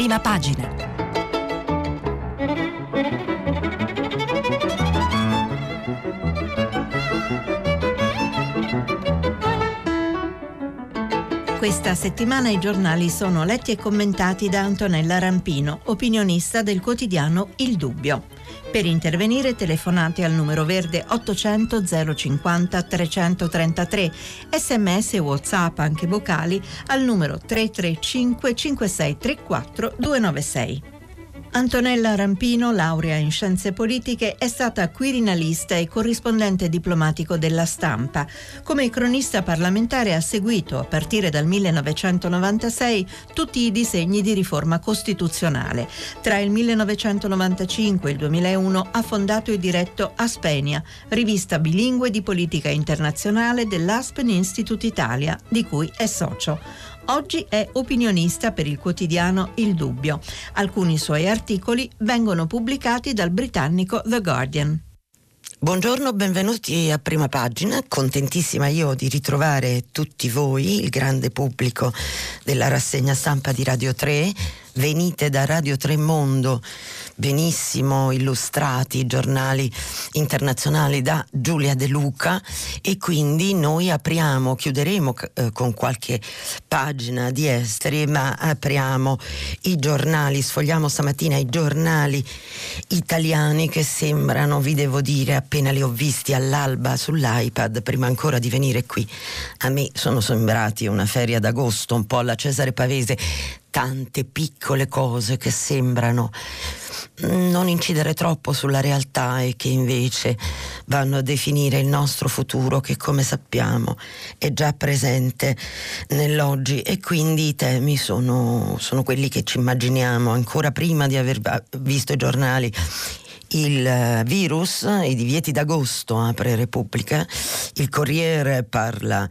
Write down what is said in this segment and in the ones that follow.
prima pagina. Questa settimana i giornali sono letti e commentati da Antonella Rampino, opinionista del quotidiano Il Dubbio. Per intervenire telefonate al numero verde 800 050 333, sms e whatsapp anche vocali al numero 335 5634 296. Antonella Rampino, laurea in scienze politiche, è stata quirinalista e corrispondente diplomatico della stampa. Come cronista parlamentare ha seguito, a partire dal 1996, tutti i disegni di riforma costituzionale. Tra il 1995 e il 2001 ha fondato e diretto Aspenia, rivista bilingue di politica internazionale dell'Aspen Institute Italia, di cui è socio. Oggi è opinionista per il quotidiano Il Dubbio. Alcuni suoi articoli vengono pubblicati dal britannico The Guardian. Buongiorno, benvenuti a prima pagina. Contentissima io di ritrovare tutti voi, il grande pubblico della rassegna stampa di Radio 3. Venite da Radio 3 Mondo benissimo illustrati giornali internazionali da Giulia De Luca. E quindi noi apriamo, chiuderemo eh, con qualche pagina di esteri, ma apriamo i giornali, sfogliamo stamattina i giornali italiani che sembrano, vi devo dire, appena li ho visti all'alba sull'iPad, prima ancora di venire qui, a me sono sembrati una feria d'agosto, un po' alla Cesare Pavese, tante piccole cose che sembrano non incidere troppo sulla realtà e che invece vanno a definire il nostro futuro che come sappiamo è già presente nell'oggi. E quindi i temi sono, sono quelli che ci immaginiamo ancora prima di aver visto i giornali il eh, virus, i divieti d'agosto apre Repubblica, il Corriere parla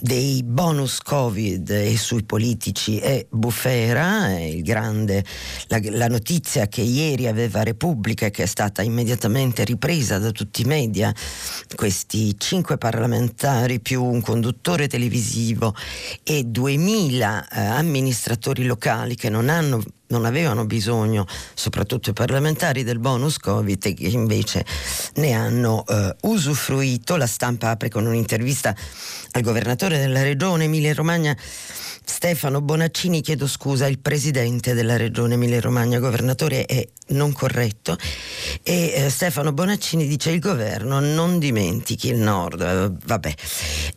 dei bonus Covid e sui politici è bufera, grande, la, la, notizia che ieri aveva Repubblica e che è stata immediatamente ripresa da tutti i media, questi cinque parlamentari più un conduttore televisivo e 2000 eh, amministratori locali che non hanno non avevano bisogno, soprattutto i parlamentari, del bonus Covid e che invece ne hanno eh, usufruito. La stampa apre con un'intervista al governatore della regione Emilia Romagna Stefano Bonaccini, chiedo scusa, il presidente della regione Emilia-Romagna, governatore è non corretto e eh, Stefano Bonaccini dice il governo non dimentichi il nord, eh, vabbè.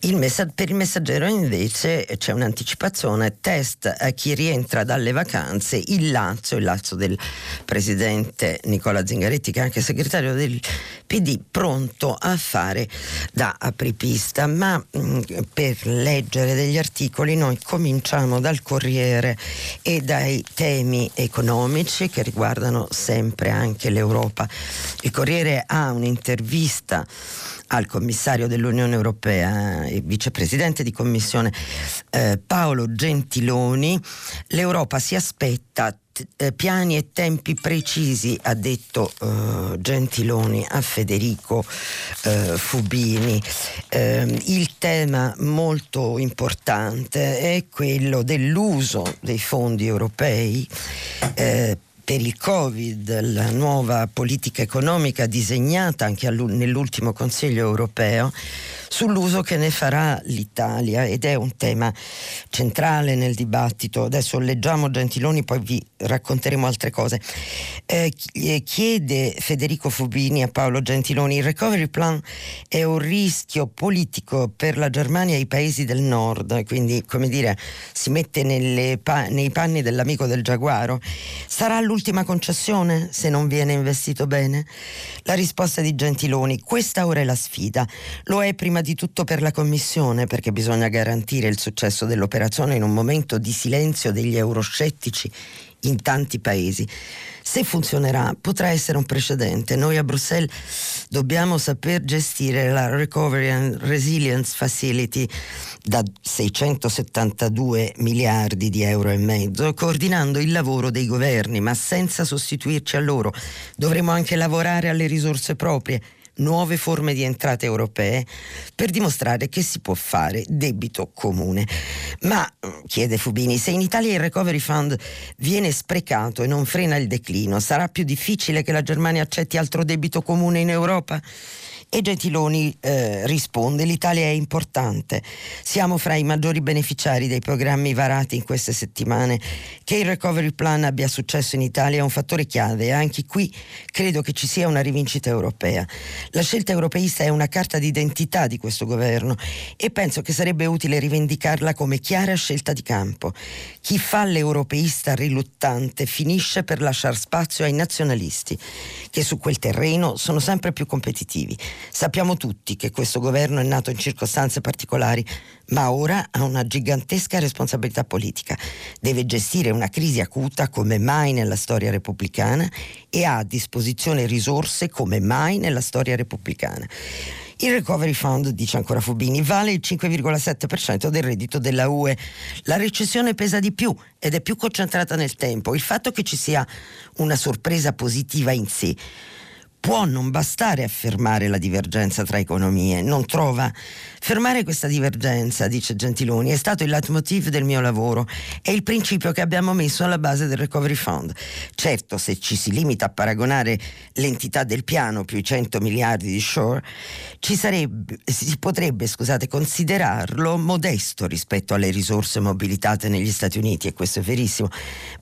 Il messa- per il messaggero invece c'è un'anticipazione, test a chi rientra dalle vacanze, il Lazio, il Lazio del presidente Nicola Zingaretti che è anche segretario del PD, pronto a fare da apripista, ma mh, mm, per leggere degli articoli noi cominciamo cominciamo dal Corriere e dai temi economici che riguardano sempre anche l'Europa. Il Corriere ha un'intervista al commissario dell'Unione Europea e vicepresidente di commissione eh, Paolo Gentiloni. L'Europa si aspetta eh, piani e tempi precisi, ha detto eh, Gentiloni a Federico eh, Fubini. Ehm, il tema molto importante è quello dell'uso dei fondi europei eh, per il Covid, la nuova politica economica disegnata anche nell'ultimo Consiglio europeo sull'uso che ne farà l'Italia ed è un tema centrale nel dibattito. Adesso leggiamo Gentiloni, poi vi racconteremo altre cose. Eh, eh, chiede Federico Fubini a Paolo Gentiloni, il recovery plan è un rischio politico per la Germania e i paesi del nord, quindi come dire si mette pa- nei panni dell'amico del giaguaro. Sarà l'ultima concessione se non viene investito bene? La risposta di Gentiloni, questa ora è la sfida, lo è prima di tutto per la Commissione perché bisogna garantire il successo dell'operazione in un momento di silenzio degli euroscettici in tanti paesi. Se funzionerà potrà essere un precedente. Noi a Bruxelles dobbiamo saper gestire la Recovery and Resilience Facility da 672 miliardi di euro e mezzo, coordinando il lavoro dei governi, ma senza sostituirci a loro. Dovremo anche lavorare alle risorse proprie nuove forme di entrate europee per dimostrare che si può fare debito comune. Ma, chiede Fubini, se in Italia il Recovery Fund viene sprecato e non frena il declino, sarà più difficile che la Germania accetti altro debito comune in Europa? E Gentiloni eh, risponde, l'Italia è importante, siamo fra i maggiori beneficiari dei programmi varati in queste settimane. Che il Recovery Plan abbia successo in Italia è un fattore chiave e anche qui credo che ci sia una rivincita europea. La scelta europeista è una carta d'identità di questo governo e penso che sarebbe utile rivendicarla come chiara scelta di campo. Chi fa l'europeista riluttante finisce per lasciare spazio ai nazionalisti, che su quel terreno sono sempre più competitivi. Sappiamo tutti che questo governo è nato in circostanze particolari, ma ora ha una gigantesca responsabilità politica. Deve gestire una crisi acuta come mai nella storia repubblicana e ha a disposizione risorse come mai nella storia repubblicana. Il Recovery Fund, dice ancora Fubini, vale il 5,7% del reddito della UE. La recessione pesa di più ed è più concentrata nel tempo. Il fatto che ci sia una sorpresa positiva in sé può non bastare a fermare la divergenza tra economie, non trova? Fermare questa divergenza, dice Gentiloni, è stato il leitmotiv del mio lavoro, è il principio che abbiamo messo alla base del Recovery Fund. Certo, se ci si limita a paragonare l'entità del piano più i 100 miliardi di Shore, sarebbe, si potrebbe scusate, considerarlo modesto rispetto alle risorse mobilitate negli Stati Uniti, e questo è verissimo.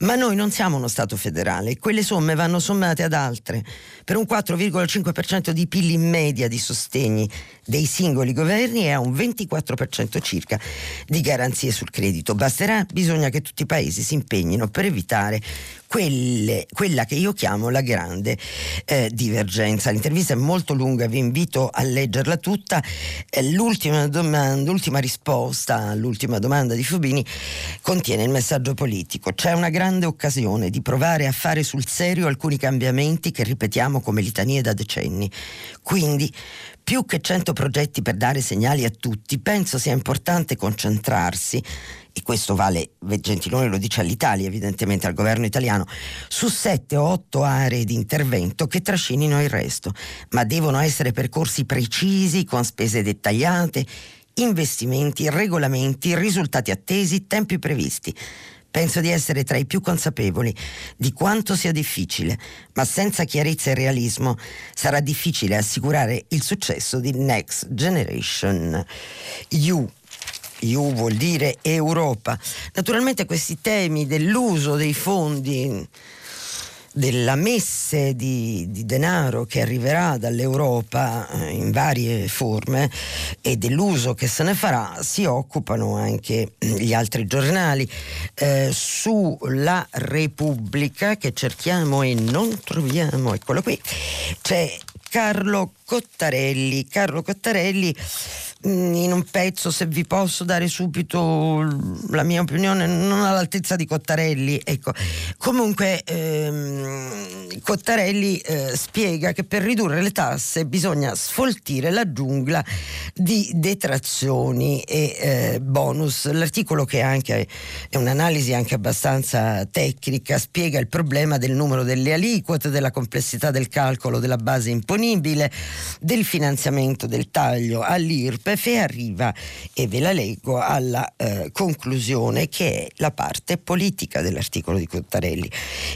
Ma noi non siamo uno Stato federale e quelle somme vanno sommate ad altre. Per un 4 4,5% di PIL in media di sostegni dei singoli governi e a un 24% circa di garanzie sul credito. Basterà, bisogna che tutti i paesi si impegnino per evitare quelle, quella che io chiamo la grande eh, divergenza. L'intervista è molto lunga, vi invito a leggerla tutta. Eh, l'ultima, domanda, l'ultima risposta all'ultima domanda di Fubini contiene il messaggio politico. C'è una grande occasione di provare a fare sul serio alcuni cambiamenti che ripetiamo come litanie da decenni. Quindi più che 100 progetti per dare segnali a tutti, penso sia importante concentrarsi e questo vale, Gentiloni lo dice all'Italia, evidentemente al governo italiano, su sette o otto aree di intervento che trascinino il resto, ma devono essere percorsi precisi, con spese dettagliate, investimenti, regolamenti, risultati attesi, tempi previsti. Penso di essere tra i più consapevoli di quanto sia difficile, ma senza chiarezza e realismo sarà difficile assicurare il successo di Next Generation EU. EU vuol dire Europa. Naturalmente questi temi dell'uso dei fondi della messe di, di, denaro che arriverà dall'Europa eh, in varie forme e dell'uso che se ne farà si occupano anche gli altri giornali. Eh, sulla Repubblica che cerchiamo e non troviamo, eccolo qui, c'è Carlo Cottarelli. Carlo Cottarelli Mm, in un pezzo, se vi posso dare subito la mia opinione, non all'altezza di Cottarelli. Ecco. Comunque ehm, Cottarelli eh, spiega che per ridurre le tasse bisogna sfoltire la giungla di detrazioni e eh, bonus. L'articolo che anche è un'analisi anche abbastanza tecnica, spiega il problema del numero delle aliquote, della complessità del calcolo della base imponibile, del finanziamento del taglio all'IRPE e arriva, e ve la leggo, alla eh, conclusione che è la parte politica dell'articolo di Cottarelli.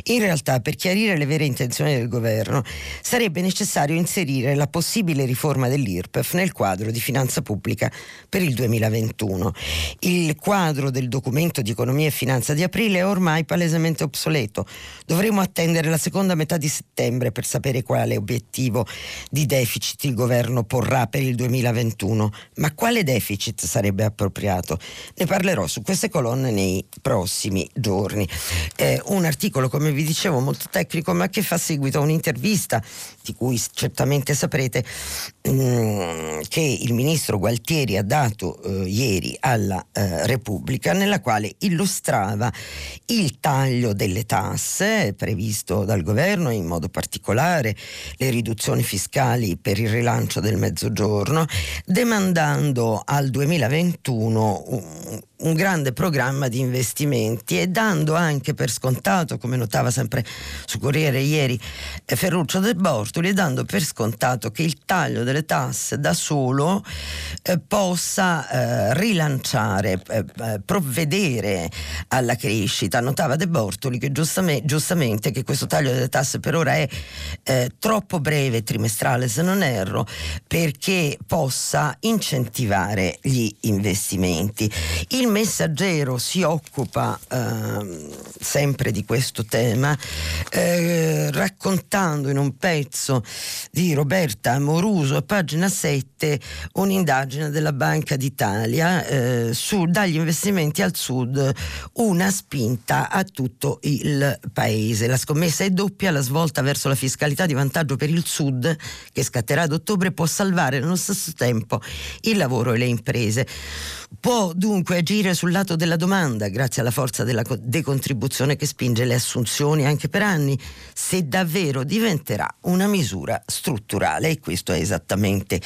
In realtà, per chiarire le vere intenzioni del governo, sarebbe necessario inserire la possibile riforma dell'IRPEF nel quadro di finanza pubblica per il 2021. Il quadro del documento di economia e finanza di aprile è ormai palesemente obsoleto. Dovremo attendere la seconda metà di settembre per sapere quale obiettivo di deficit il governo porrà per il 2021 ma quale deficit sarebbe appropriato? Ne parlerò su queste colonne nei prossimi giorni. Eh, un articolo, come vi dicevo, molto tecnico, ma che fa seguito a un'intervista di cui certamente saprete mh, mm, che il ministro Gualtieri ha dato eh, ieri alla eh, Repubblica, nella quale illustrava il taglio delle tasse previsto dal governo, in modo particolare le riduzioni fiscali per il rilancio del mezzogiorno, demandando al 2021 un, un grande programma di investimenti e dando anche per scontato, come notava sempre su Corriere ieri eh, Ferruccio De Bortoli, dando per scontato che il taglio delle tasse da solo eh, possa eh, rilanciare, eh, eh, provvedere alla crescita. Notava De Bortoli che giustamente, giustamente che questo taglio delle tasse per ora è eh, troppo breve, trimestrale se non erro, perché possa incentivare gli investimenti. Il Messaggero si occupa eh, sempre di questo tema eh, raccontando in un pezzo di Roberta Amoruso a pagina 7 un'indagine della Banca d'Italia eh, su dagli investimenti al sud una spinta a tutto il paese. La scommessa è doppia, la svolta verso la fiscalità di vantaggio per il sud che scatterà ad ottobre può salvare nello stesso tempo il lavoro e le imprese. Può dunque agire sul lato della domanda grazie alla forza della decontribuzione che spinge le assunzioni anche per anni, se davvero diventerà una misura strutturale e questo è esattamente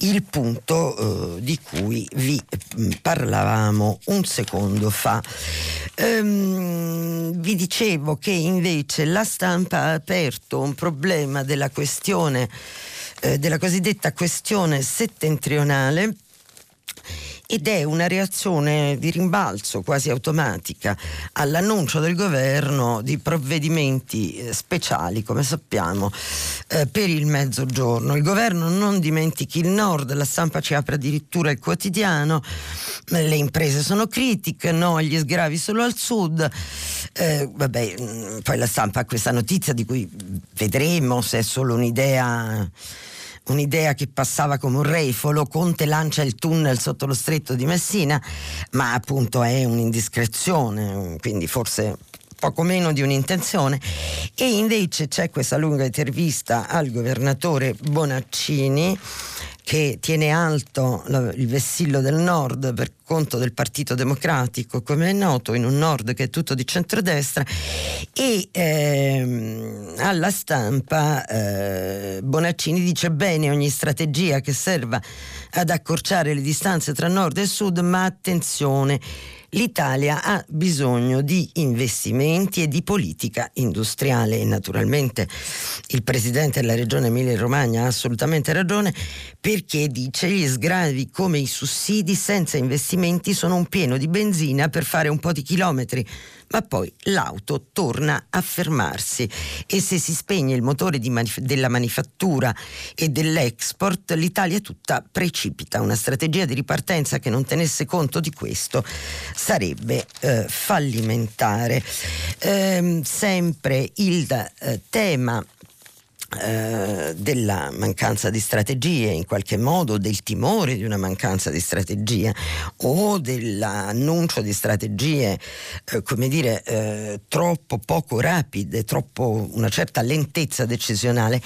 il punto eh, di cui vi mm, parlavamo un secondo fa. Ehm, vi dicevo che invece la stampa ha aperto un problema della questione eh, della cosiddetta questione settentrionale ed è una reazione di rimbalzo quasi automatica all'annuncio del governo di provvedimenti eh, speciali, come sappiamo, eh, per il mezzogiorno. Il governo non dimentichi il nord, la stampa ci apre addirittura il quotidiano, le imprese sono critiche, no gli sgravi solo al sud. Eh, vabbè, mm, poi la stampa ha questa notizia di cui vedremo se è solo un'idea un'idea che passava come un reifolo, Conte lancia il tunnel sotto lo stretto di Messina, ma appunto è un'indiscrezione, quindi forse poco meno di un'intenzione. E invece c'è questa lunga intervista al governatore Bonaccini che tiene alto il vessillo del nord per conto del Partito Democratico, come è noto, in un nord che è tutto di centrodestra, e ehm, alla stampa eh, Bonaccini dice bene ogni strategia che serva ad accorciare le distanze tra nord e sud, ma attenzione l'Italia ha bisogno di investimenti e di politica industriale e naturalmente il Presidente della Regione Emilia-Romagna ha assolutamente ragione perché dice gli sgravi come i sussidi senza investimenti sono un pieno di benzina per fare un po' di chilometri ma poi l'auto torna a fermarsi e se si spegne il motore manif- della manifattura e dell'export, l'Italia tutta precipita. Una strategia di ripartenza che non tenesse conto di questo sarebbe eh, fallimentare. Eh, sempre il eh, tema eh, della mancanza di strategie, in qualche modo del timore di una mancanza di strategia o dell'annuncio di strategie, eh, come dire, eh, troppo poco rapide, troppo una certa lentezza decisionale,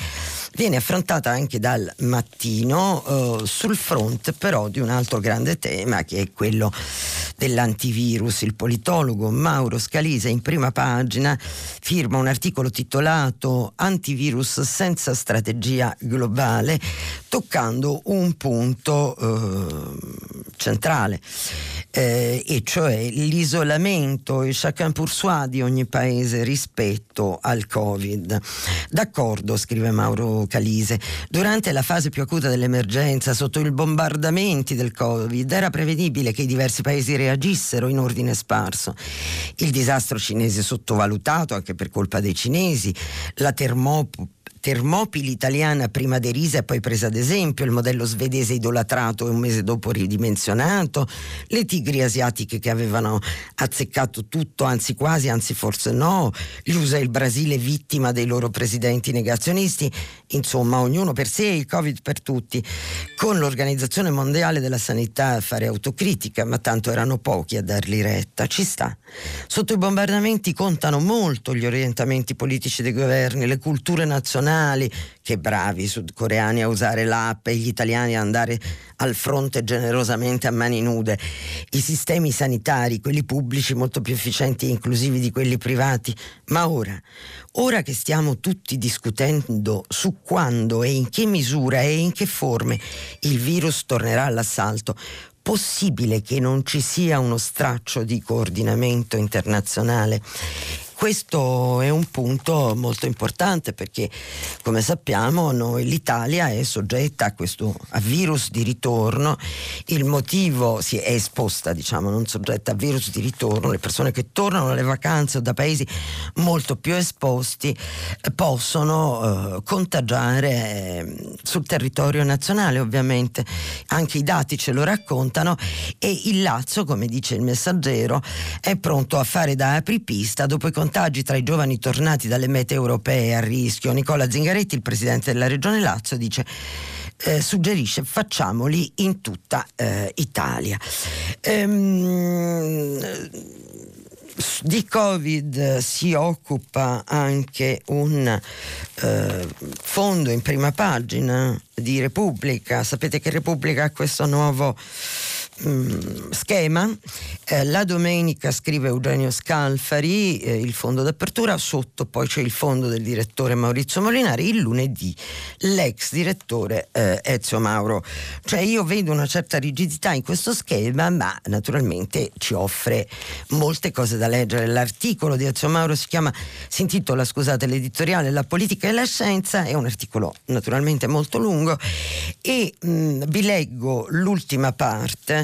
viene affrontata anche dal mattino eh, sul fronte però di un altro grande tema che è quello dell'antivirus. Il politologo Mauro Scalise in prima pagina firma un articolo titolato Antivirus senza strategia globale, toccando un punto eh, centrale, eh, e cioè l'isolamento e chacun pour soi di ogni paese rispetto al Covid. D'accordo, scrive Mauro Calise, durante la fase più acuta dell'emergenza, sotto i bombardamenti del Covid, era prevedibile che i diversi paesi reagissero in ordine sparso. Il disastro cinese sottovalutato anche per colpa dei cinesi, la termopoli Termopili italiana prima derisa e poi presa ad esempio, il modello svedese idolatrato e un mese dopo ridimensionato, le tigri asiatiche che avevano azzeccato tutto, anzi quasi, anzi forse no, l'USA e il Brasile vittima dei loro presidenti negazionisti, insomma ognuno per sé e il Covid per tutti, con l'Organizzazione Mondiale della Sanità a fare autocritica, ma tanto erano pochi a dargli retta, ci sta. Sotto i bombardamenti contano molto gli orientamenti politici dei governi, le culture nazionali, internazionali, che bravi i sudcoreani a usare l'app e gli italiani a andare al fronte generosamente a mani nude, i sistemi sanitari, quelli pubblici molto più efficienti e inclusivi di quelli privati, ma ora, ora che stiamo tutti discutendo su quando e in che misura e in che forme il virus tornerà all'assalto, possibile che non ci sia uno straccio di coordinamento internazionale questo è un punto molto importante perché, come sappiamo, noi, l'Italia è soggetta a questo a virus di ritorno. Il motivo si è esposta, diciamo, non soggetta a virus di ritorno. Le persone che tornano alle vacanze o da paesi molto più esposti eh, possono eh, contagiare eh, sul territorio nazionale, ovviamente. Anche i dati ce lo raccontano e il Lazio, come dice il messaggero, è pronto a fare da apripista dopo i contatti contagi tra i giovani tornati dalle mete europee a rischio. Nicola Zingaretti, il presidente della regione Lazio, dice eh, suggerisce facciamoli in tutta eh, Italia. Ehm, di Covid si occupa anche un eh, fondo in prima pagina di Repubblica. Sapete che Repubblica ha questo nuovo Mm, schema. Eh, la domenica scrive Eugenio Scalfari, eh, il fondo d'apertura, sotto poi c'è il fondo del direttore Maurizio Molinari, il lunedì l'ex direttore eh, Ezio Mauro. Cioè io vedo una certa rigidità in questo schema, ma naturalmente ci offre molte cose da leggere. L'articolo di Ezio Mauro si chiama, si intitola, scusate, l'editoriale La politica e la scienza, è un articolo naturalmente molto lungo e mh, mm, vi leggo l'ultima parte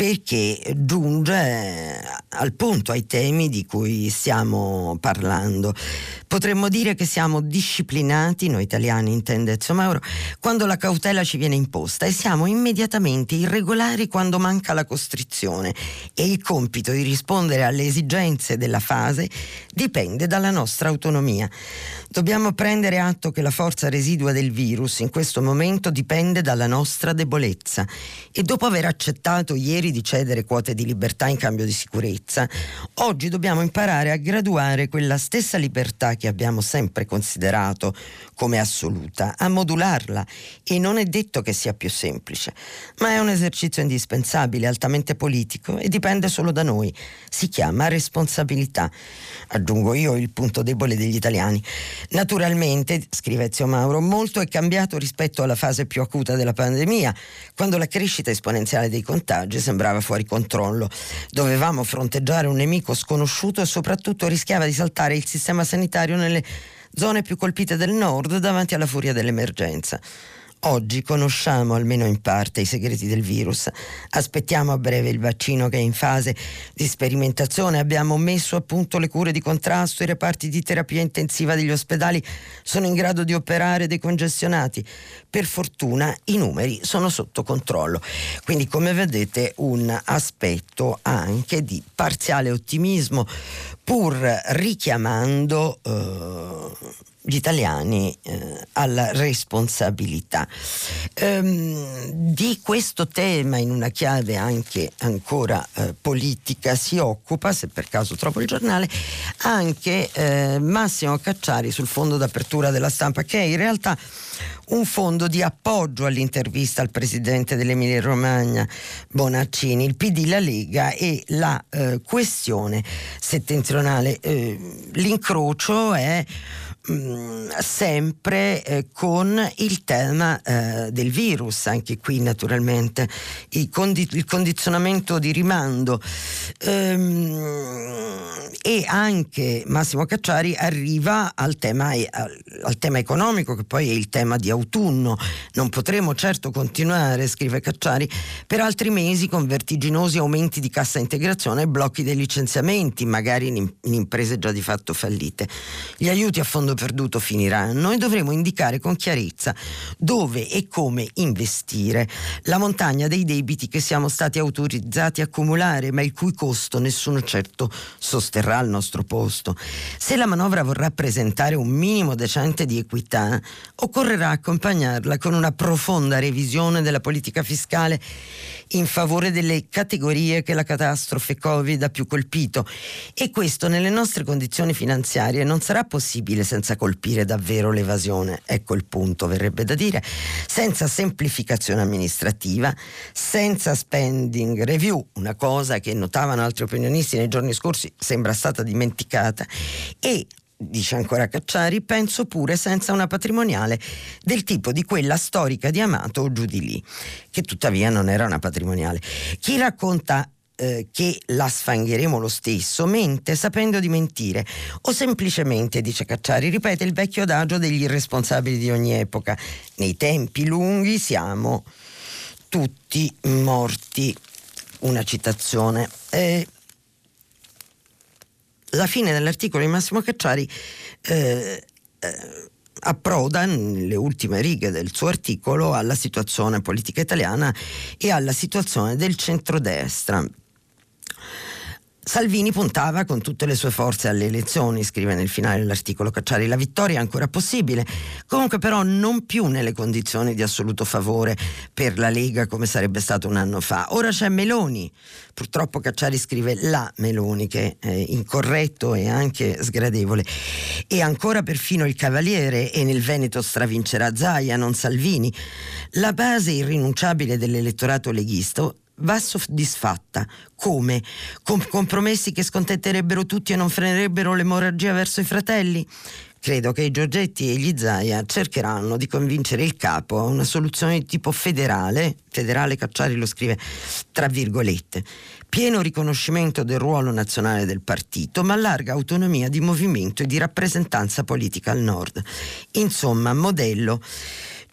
perché giunge al punto, ai temi di cui stiamo parlando. Potremmo dire che siamo disciplinati, noi italiani intende Ezio Mauro, quando la cautela ci viene imposta e siamo immediatamente irregolari quando manca la costrizione e il compito di rispondere alle esigenze della fase dipende dalla nostra autonomia. Dobbiamo prendere atto che la forza residua del virus in questo momento dipende dalla nostra debolezza e dopo aver accettato ieri di cedere quote di libertà in cambio di sicurezza, oggi dobbiamo imparare a graduare quella stessa libertà che abbiamo sempre considerato come assoluta, a modularla e non è detto che sia più semplice, ma è un esercizio indispensabile, altamente politico e dipende solo da noi. Si chiama responsabilità. Aggiungo io il punto debole degli italiani. Naturalmente, scrive Ezio Mauro, molto è cambiato rispetto alla fase più acuta della pandemia, quando la crescita esponenziale dei contagi sembrava fuori controllo. Dovevamo fronteggiare un nemico sconosciuto e soprattutto rischiava di saltare il sistema sanitario nelle zone più colpite del nord davanti alla furia dell'emergenza. Oggi conosciamo almeno in parte i segreti del virus. Aspettiamo a breve il vaccino che è in fase di sperimentazione. Abbiamo messo a punto le cure di contrasto. I reparti di terapia intensiva degli ospedali sono in grado di operare decongestionati. Per fortuna i numeri sono sotto controllo. Quindi, come vedete, un aspetto anche di parziale ottimismo, pur richiamando. Eh, gli italiani eh, alla responsabilità. Ehm, di questo tema in una chiave anche ancora eh, politica si occupa, se per caso trovo il giornale, anche eh, Massimo Cacciari sul fondo d'apertura della stampa che è in realtà un fondo di appoggio all'intervista al presidente dell'Emilia Romagna Bonaccini, il PD, la Lega e la eh, questione settentrionale. Eh, l'incrocio è Mm, sempre eh, con il tema eh, del virus, anche qui naturalmente condi- il condizionamento di rimando ehm, e anche Massimo Cacciari arriva al tema, al tema economico che poi è il tema di autunno. Non potremo certo continuare, scrive Cacciari, per altri mesi con vertiginosi aumenti di cassa integrazione e blocchi dei licenziamenti, magari in, in imprese già di fatto fallite. Gli aiuti a fondo fondo perduto finiranno e dovremo indicare con chiarezza dove e come investire. La montagna dei debiti che siamo stati autorizzati a accumulare, ma il cui costo nessuno certo sosterrà al nostro posto. Se la manovra vorrà presentare un minimo decente di equità, occorrerà accompagnarla con una profonda revisione della politica fiscale in favore delle categorie che la catastrofe Covid ha più colpito e questo nelle nostre condizioni finanziarie non sarà possibile senza senza colpire davvero l'evasione, ecco il punto, verrebbe da dire, senza semplificazione amministrativa, senza spending review, una cosa che notavano altri opinionisti nei giorni scorsi sembra stata dimenticata, e dice ancora Cacciari, penso pure senza una patrimoniale del tipo di quella storica di Amato o giù di lì, che tuttavia non era una patrimoniale. Chi racconta eh, che la sfangheremo lo stesso, mente sapendo di mentire o semplicemente, dice Cacciari, ripete il vecchio adagio degli irresponsabili di ogni epoca. Nei tempi lunghi siamo tutti morti. Una citazione. Eh, la fine dell'articolo di Massimo Cacciari eh, eh, approda nelle ultime righe del suo articolo alla situazione politica italiana e alla situazione del centrodestra. Salvini puntava con tutte le sue forze alle elezioni, scrive nel finale dell'articolo Cacciari. La vittoria è ancora possibile, comunque però non più nelle condizioni di assoluto favore per la Lega come sarebbe stato un anno fa. Ora c'è Meloni, purtroppo Cacciari scrive la Meloni che è incorretto e anche sgradevole. E ancora perfino il Cavaliere e nel Veneto stravincerà Zaia, non Salvini. La base irrinunciabile dell'elettorato leghista va soddisfatta. Come? Con compromessi che scontenterebbero tutti e non frenerebbero l'emorragia verso i fratelli? Credo che i Giorgetti e gli Zaia cercheranno di convincere il capo a una soluzione di tipo federale, federale Cacciari lo scrive tra virgolette, pieno riconoscimento del ruolo nazionale del partito, ma larga autonomia di movimento e di rappresentanza politica al nord. Insomma, modello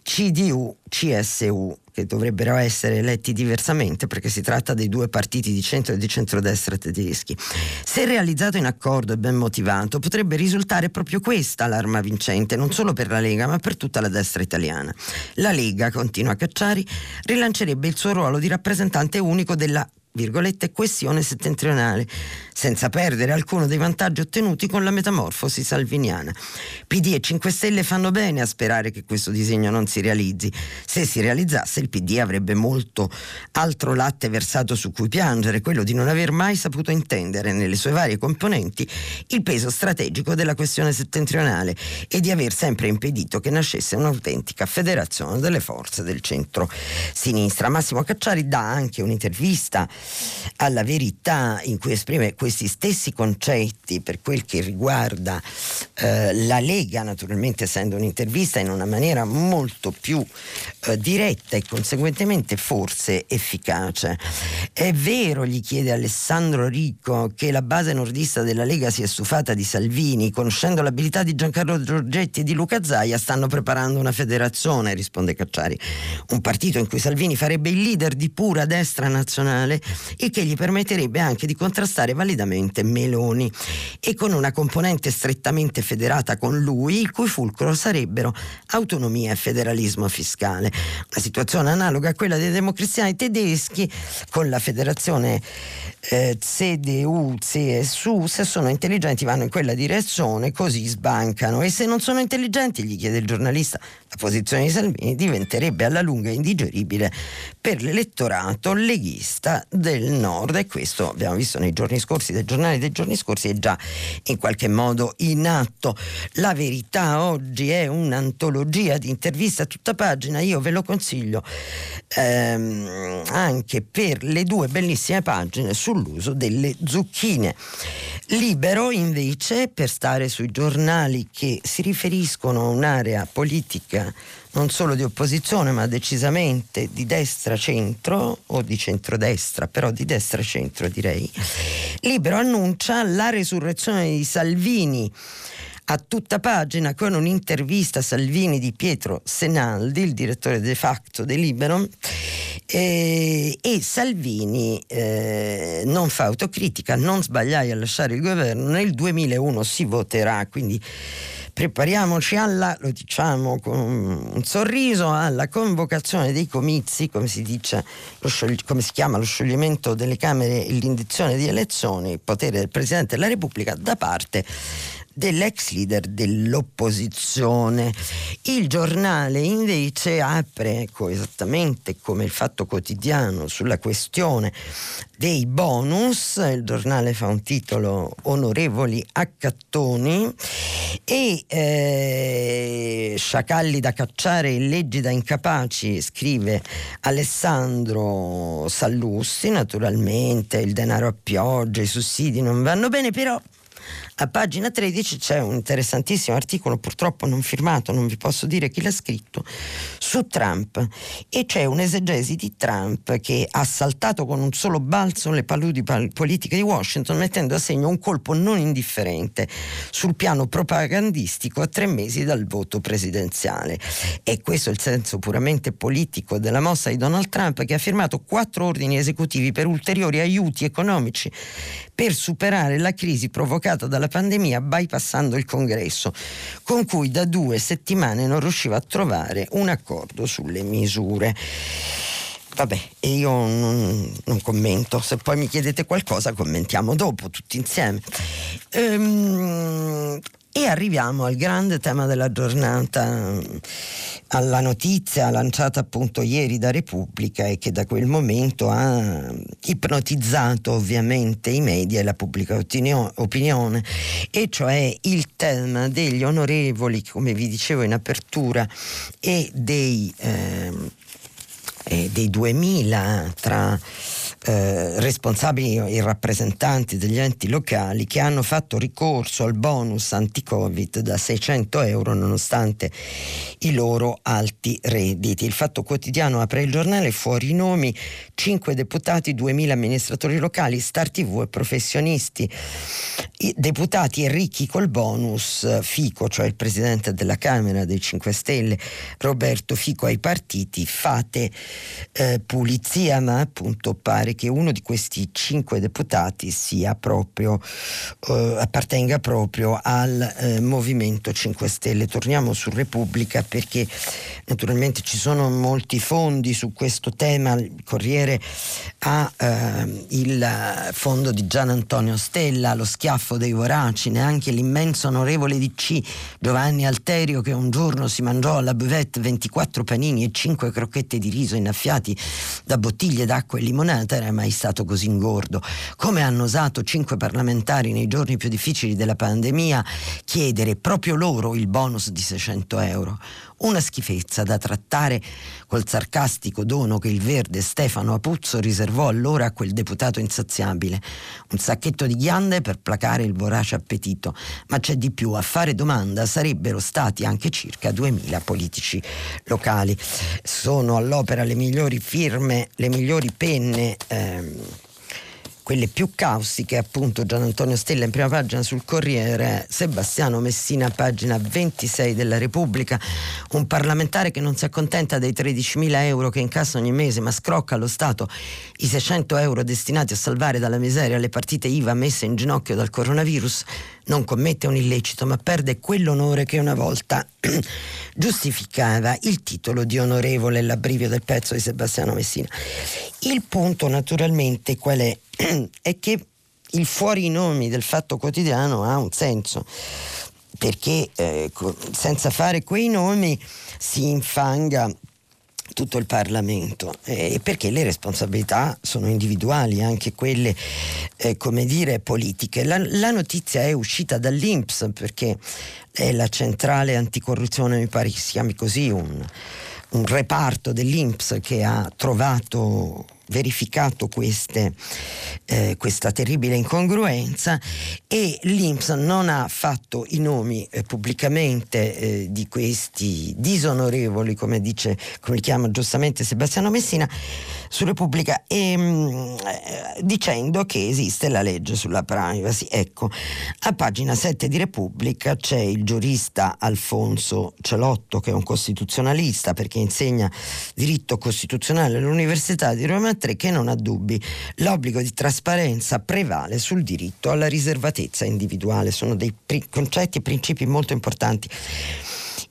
CDU-CSU che dovrebbero essere eletti diversamente perché si tratta dei due partiti di centro e di centrodestra tedeschi. Se realizzato in accordo e ben motivato, potrebbe risultare proprio questa l'arma vincente, non solo per la Lega, ma per tutta la destra italiana. La Lega, continua Cacciari, rilancerebbe il suo ruolo di rappresentante unico della virgolette, questione settentrionale, senza perdere alcuno dei vantaggi ottenuti con la metamorfosi salviniana. PD e 5 Stelle fanno bene a sperare che questo disegno non si realizzi. Se si realizzasse, il PD avrebbe molto altro latte versato su cui piangere, quello di non aver mai saputo intendere nelle sue varie componenti il peso strategico della questione settentrionale e di aver sempre impedito che nascesse un'autentica federazione delle forze del centro-sinistra. Massimo Cacciari dà anche un'intervista alla verità in cui esprime questi stessi concetti per quel che riguarda eh, la Lega, naturalmente essendo un'intervista in una maniera molto più eh, diretta e conseguentemente forse efficace. È vero, gli chiede Alessandro Ricco, che la base nordista della Lega si è stufata di Salvini, conoscendo l'abilità di Giancarlo Giorgetti e di Luca Zaia, stanno preparando una federazione, risponde Cacciari, un partito in cui Salvini farebbe il leader di pura destra nazionale e che gli permetterebbe anche di contrastare validamente Meloni. E con una componente strettamente federata con lui, il cui fulcro sarebbero autonomia e federalismo fiscale. Una situazione analoga a quella dei democristiani tedeschi con la federazione eh, CDU-CSU, se sono intelligenti vanno in quella direzione, così sbancano. E se non sono intelligenti, gli chiede il giornalista, la posizione di Salvini diventerebbe alla lunga indigeribile per l'elettorato leghista del nord e questo abbiamo visto nei giorni scorsi, dai giornali dei giorni scorsi, è già in qualche modo in atto. La verità oggi è un'antologia di interviste a tutta pagina, io ve lo consiglio ehm, anche per le due bellissime pagine sull'uso delle zucchine. Libero invece per stare sui giornali che si riferiscono a un'area politica non solo di opposizione ma decisamente di destra-centro o di centrodestra, però di destra-centro direi, Libero annuncia la resurrezione di Salvini. A tutta pagina con un'intervista a Salvini di Pietro Senaldi, il direttore de facto di Libero, eh, e Salvini eh, non fa autocritica, non sbagliai a lasciare il governo, nel 2001 si voterà, quindi prepariamoci alla, lo diciamo con un sorriso, alla convocazione dei comizi, come si, dice, sciogli, come si chiama lo scioglimento delle Camere e l'indizione di elezioni, il potere del Presidente della Repubblica da parte dell'ex leader dell'opposizione. Il giornale invece apre ecco, esattamente come il Fatto Quotidiano sulla questione dei bonus, il giornale fa un titolo onorevoli accattoni e eh, sciacalli da cacciare e leggi da incapaci, scrive Alessandro Sallusti, naturalmente il denaro a pioggia, i sussidi non vanno bene, però a pagina 13 c'è un interessantissimo articolo, purtroppo non firmato, non vi posso dire chi l'ha scritto, su Trump e c'è un'esegesi di Trump che ha saltato con un solo balzo le paludi politiche di Washington mettendo a segno un colpo non indifferente sul piano propagandistico a tre mesi dal voto presidenziale. E questo è il senso puramente politico della mossa di Donald Trump che ha firmato quattro ordini esecutivi per ulteriori aiuti economici per superare la crisi provocata dalla pandemia bypassando il congresso, con cui da due settimane non riusciva a trovare un accordo sulle misure. Vabbè, io non, non, commento, se poi mi chiedete qualcosa commentiamo dopo tutti insieme. Ehm, e arriviamo al grande tema della giornata, alla notizia lanciata appunto ieri da Repubblica e che da quel momento ha ipnotizzato ovviamente i media e la pubblica opinione, e cioè il tema degli onorevoli, come vi dicevo in apertura, e dei, eh, dei 2000 tra eh, responsabili e rappresentanti degli enti locali che hanno fatto ricorso al bonus anti-Covid da 600 euro nonostante i loro alti redditi. Il Fatto Quotidiano apre il giornale fuori i nomi, 5 deputati, 2000 amministratori locali, Star TV e professionisti. I deputati e ricchi col bonus, Fico, cioè il presidente della Camera dei 5 Stelle, Roberto Fico ai partiti, fate eh, pulizia, ma appunto pare che uno di questi cinque deputati sia proprio, eh, appartenga proprio al eh, Movimento 5 Stelle. Torniamo su Repubblica perché naturalmente ci sono molti fondi su questo tema. Il Corriere ha eh, il fondo di Gian Antonio Stella, lo schiaffo dei voraci, neanche l'immenso onorevole DC Giovanni Alterio che un giorno si mangiò alla buvette 24 panini e 5 crocchette di riso innaffiati da bottiglie d'acqua e limonata era mai stato così ingordo. Come hanno osato cinque parlamentari nei giorni più difficili della pandemia chiedere proprio loro il bonus di 600 euro? Una schifezza da trattare col sarcastico dono che il verde Stefano Apuzzo riservò allora a quel deputato insaziabile. Un sacchetto di ghiande per placare il vorace appetito. Ma c'è di più, a fare domanda sarebbero stati anche circa 2000 politici locali. Sono all'opera le migliori firme, le migliori penne. Ehm, quelle più caustiche, appunto Gian Antonio Stella in prima pagina sul Corriere, Sebastiano Messina, pagina 26 della Repubblica, un parlamentare che non si accontenta dei 13.000 euro che incassa ogni mese, ma scrocca allo Stato i 600 euro destinati a salvare dalla miseria le partite IVA messe in ginocchio dal coronavirus, non commette un illecito, ma perde quell'onore che una volta giustificava il titolo di onorevole l'abbrivio del pezzo di Sebastiano Messina. Il punto naturalmente qual è? è che il fuori nomi del fatto quotidiano ha un senso perché eh, senza fare quei nomi si infanga tutto il Parlamento eh, perché le responsabilità sono individuali, anche quelle eh, come dire politiche. La, la, notizia è uscita dall'Inps perché è la centrale anticorruzione, mi pare che si chiami così, un, un reparto dell'Inps che ha trovato verificato queste, eh, questa terribile incongruenza e l'Inps non ha fatto i nomi eh, pubblicamente eh, di questi disonorevoli, come, dice, come li chiama giustamente Sebastiano Messina, su Repubblica e, mh, mm, eh, dicendo che esiste la legge sulla privacy. Ecco, a pagina 7 di Repubblica c'è il giurista Alfonso Celotto che è un costituzionalista perché insegna diritto costituzionale all'Università di Roma 3 che non ha dubbi. L'obbligo di trasparenza prevale sul diritto alla riservatezza individuale. Sono dei pri- concetti e principi molto importanti.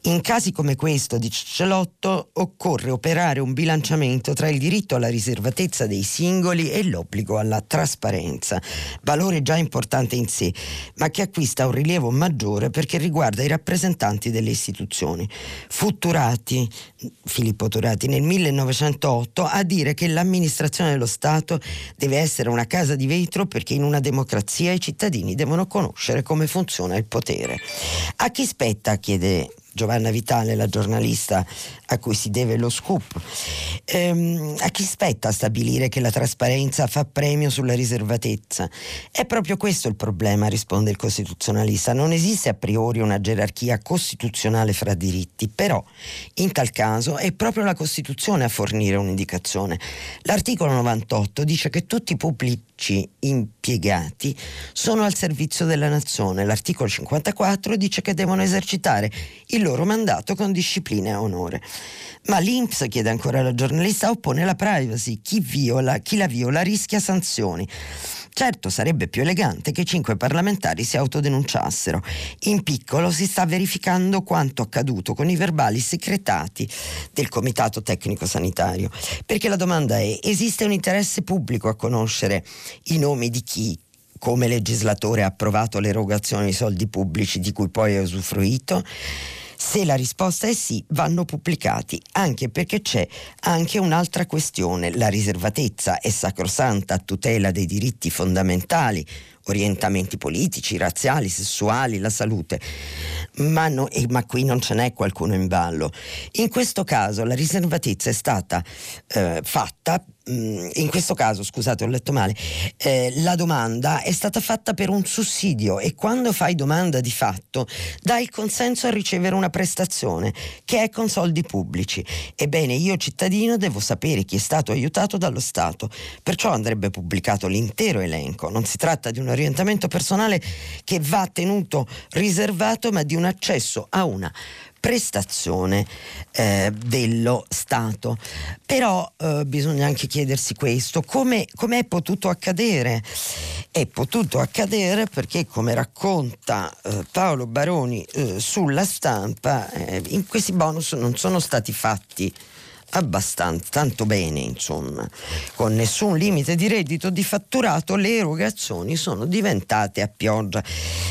In casi come questo di Cicciolotto occorre operare un bilanciamento tra il diritto alla riservatezza dei singoli e l'obbligo alla trasparenza, valore già importante in sé, ma che acquista un rilievo maggiore perché riguarda i rappresentanti delle istituzioni. Fu Turati, Filippo Turati, nel 1908 a dire che l'amministrazione dello Stato deve essere una casa di vetro perché in una democrazia i cittadini devono conoscere come funziona il potere. A chi spetta, chiede Giovanna Vitale, la giornalista a cui si deve lo scoop. Ehm, a chi spetta stabilire che la trasparenza fa premio sulla riservatezza? È proprio questo il problema, risponde il costituzionalista. Non esiste a priori una gerarchia costituzionale fra diritti, però in tal caso è proprio la Costituzione a fornire un'indicazione. L'articolo 98 dice che tutti i pubblici impiegati sono al servizio della nazione. L'articolo 54 dice che devono esercitare il loro mandato con disciplina e onore. Ma l'Inps, chiede ancora la giornalista, oppone la privacy. Chi, viola, chi la viola rischia sanzioni. Certo sarebbe più elegante che cinque parlamentari si autodenunciassero. In piccolo si sta verificando quanto accaduto con i verbali secretati del Comitato Tecnico Sanitario. Perché la domanda è, esiste un interesse pubblico a conoscere i nomi di chi come legislatore ha approvato l'erogazione di soldi pubblici di cui poi ha usufruito? Se la risposta è sì, vanno pubblicati, anche perché c'è anche un'altra questione. La riservatezza è sacrosanta a tutela dei diritti fondamentali, orientamenti politici, razziali, sessuali, la salute. Ma, no, ma, qui non ce n'è qualcuno in ballo. In questo caso la riservatezza è stata eh, fatta Mm, in questo caso, scusate, ho letto male, eh, la domanda è stata fatta per un sussidio e quando fai domanda di fatto dai il consenso a ricevere una prestazione che è con soldi pubblici. Ebbene, io cittadino devo sapere chi è stato aiutato dallo Stato, perciò andrebbe pubblicato l'intero elenco. Non si tratta di un orientamento personale che va tenuto riservato, ma di un accesso a una prestazione eh, dello Stato. Però eh, bisogna anche chiedersi questo, come è potuto accadere? È potuto accadere perché, come racconta eh, Paolo Baroni eh, sulla stampa, eh, in questi bonus non sono stati fatti abbastanza, tanto bene insomma, con nessun limite di reddito di fatturato le erogazioni sono diventate a pioggia.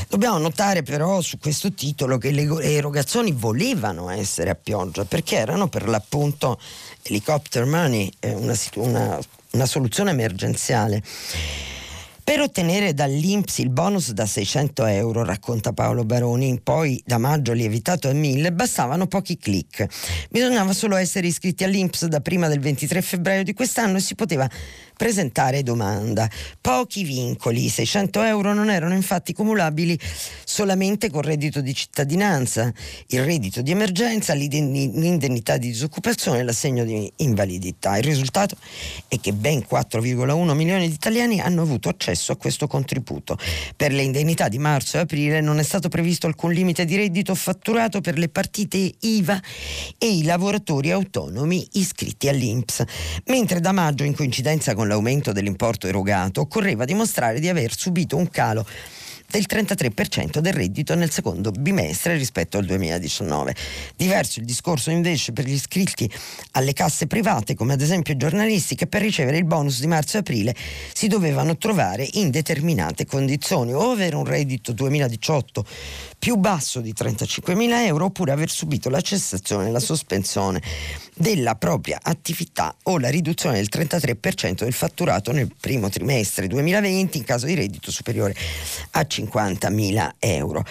Dobbiamo notare però su questo titolo che le erogazioni volevano essere a pioggia perché erano per l'appunto helicopter money, una, una, una soluzione emergenziale. Per ottenere dall'Inps il bonus da 600 euro, racconta Paolo Baroni, poi da maggio lievitato a 1000, bastavano pochi clic. Bisognava solo essere iscritti all'Inps da prima del 23 febbraio di quest'anno e si poteva presentare domanda. Pochi vincoli, 600 euro non erano infatti cumulabili solamente con reddito di cittadinanza, il reddito di emergenza, l'indennità di disoccupazione e l'assegno di invalidità. Il risultato è che ben 4,1 milioni di italiani hanno avuto accesso a questo contributo. Per le indennità di marzo e aprile non è stato previsto alcun limite di reddito fatturato per le partite IVA e i lavoratori autonomi iscritti all'INPS, mentre da maggio in coincidenza con l'aumento dell'importo erogato, occorreva dimostrare di aver subito un calo del 33% del reddito nel secondo bimestre rispetto al 2019. Diverso il discorso invece per gli iscritti alle casse private, come ad esempio i giornalisti, che per ricevere il bonus di marzo e aprile si dovevano trovare in determinate condizioni o avere un reddito 2018 più basso di 35.000 euro oppure aver subito la cessazione e la sospensione della propria attività o la riduzione del 33% del fatturato nel primo trimestre 2020 in caso di reddito superiore a 50.000 euro.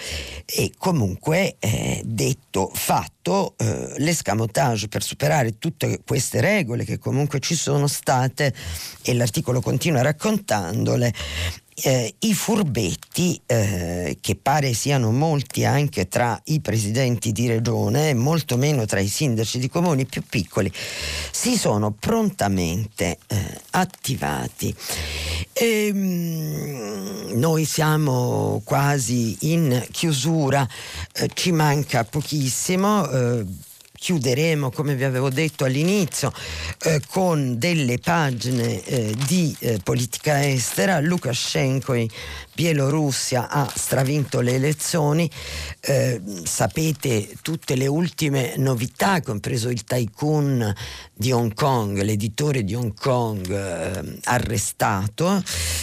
E comunque eh, detto fatto, eh, l'escamotage per superare tutte queste regole che comunque ci sono state e l'articolo continua raccontandole eh, i furbetti, eh, che pare siano molti anche tra i presidenti di regione, molto meno tra i sindaci di comuni più piccoli, si sono prontamente eh, attivati. E, ehm, noi siamo quasi in chiusura, eh, ci manca pochissimo eh, chiuderemo, come vi avevo detto all'inizio, eh, con delle pagine eh, di eh, politica estera. Lukashenko Bielorussia ha stravinto le elezioni, eh, sapete tutte le ultime novità, compreso il tycoon di Hong Kong, l'editore di Hong Kong eh, arrestato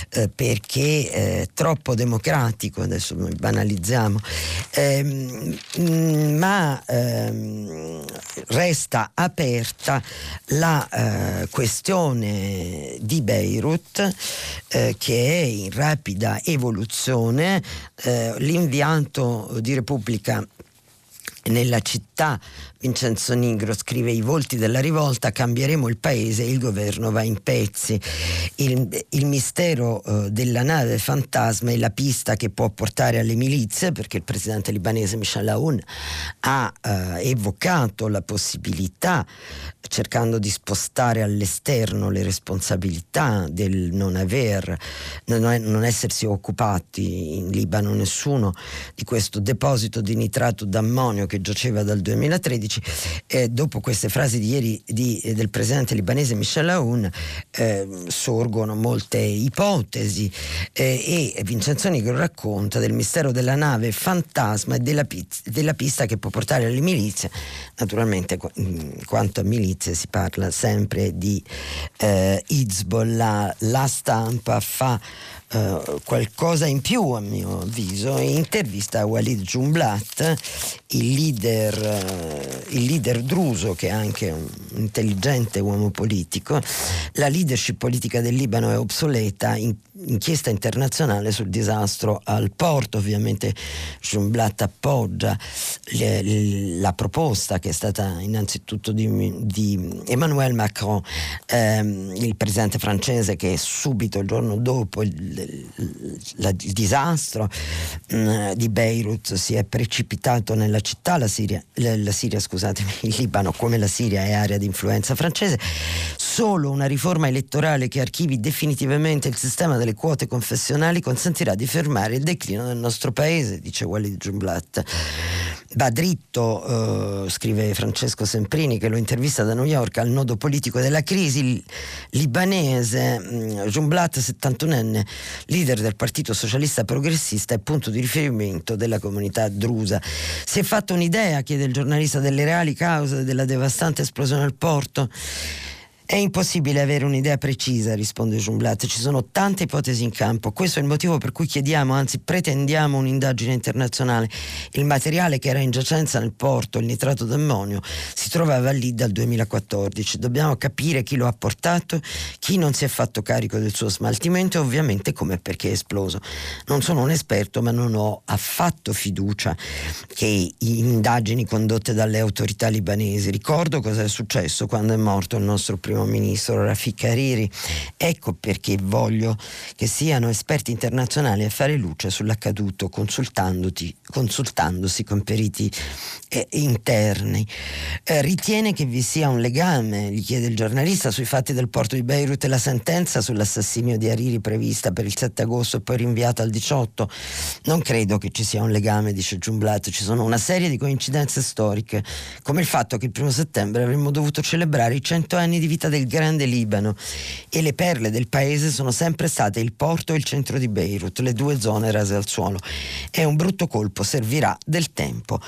eh, perché eh, troppo democratico, adesso noi banalizziamo, ehm, ma ehm, resta aperta la eh, questione di Beirut eh, che è in rapida evoluzione, eh, l'inviato di Repubblica nella città Vincenzo Nigro scrive i volti della rivolta, cambieremo il paese, il governo va in pezzi. Il, il mistero eh, della nave fantasma è la pista che può portare alle milizie, perché il presidente libanese Michel Aoun ha eh, evocato la possibilità, cercando di spostare all'esterno le responsabilità del non aver, non, non essersi occupati in Libano nessuno di questo deposito di nitrato d'ammonio che giaceva dal 2013 2016. Eh, dopo queste frasi di ieri di, eh, del presidente libanese Michel Aoun eh, sorgono molte ipotesi eh, e Vincenzo Nigro racconta del mistero della nave fantasma e della, della pista che può portare alle milizie. Naturalmente in quanto a milizie si parla sempre di eh, Hezbollah, la stampa fa Uh, qualcosa in più a mio avviso intervista Walid Jumblat il leader, uh, il leader druso che è anche un intelligente uomo politico. La leadership politica del Libano è obsoleta in, inchiesta internazionale sul disastro al porto. Ovviamente Jumblat appoggia le, le, la proposta che è stata innanzitutto di, di Emmanuel Macron. Ehm, il presidente francese che subito il giorno dopo il, la, il disastro mh, mm, di Beirut si è precipitato nella città, la Siria, la, la Siria scusatemi, il Libano come la Siria è area di influenza francese, solo una riforma elettorale che archivi definitivamente il sistema delle quote confessionali consentirà di fermare il declino del nostro paese, dice Walid Jumblat. Va dritto, eh, scrive Francesco Semprini, che lo intervista da New York, al nodo politico della crisi libanese. Mm, Jumblat, 71enne, leader del Partito Socialista Progressista e punto di riferimento della comunità drusa. Si è fatto un'idea, chiede il giornalista, delle reali cause della devastante esplosione al porto? È impossibile avere un'idea precisa, risponde Jumblat. Ci sono tante ipotesi in campo. Questo è il motivo per cui chiediamo, anzi pretendiamo un'indagine internazionale. Il materiale che era in giacenza nel porto, il nitrato d'ammonio, si trovava lì dal 2014. Dobbiamo capire chi lo ha portato, chi non si è fatto carico del suo smaltimento e ovviamente come e perché è esploso. Non sono un esperto, ma non ho affatto fiducia che indagini condotte dalle autorità libanesi. Ricordo cosa è successo quando è morto il nostro primo primo ministro Rafik Hariri. Ecco perché voglio che siano esperti internazionali a fare luce sull'accaduto consultandosi con periti eh, interni. Eh, ritiene che vi sia un legame, gli chiede il giornalista, sui fatti del porto di Beirut e la sentenza sull'assassinio di Hariri prevista per il 7 agosto e poi rinviata al 18? Non credo che ci sia un legame, dice Giumblat, ci sono una serie di coincidenze storiche, come il fatto che il primo settembre avremmo dovuto celebrare i cento anni di vita del grande Libano e le perle del paese sono sempre state il porto e il centro di Beirut, le due zone rase al suolo. È un brutto colpo, servirà del tempo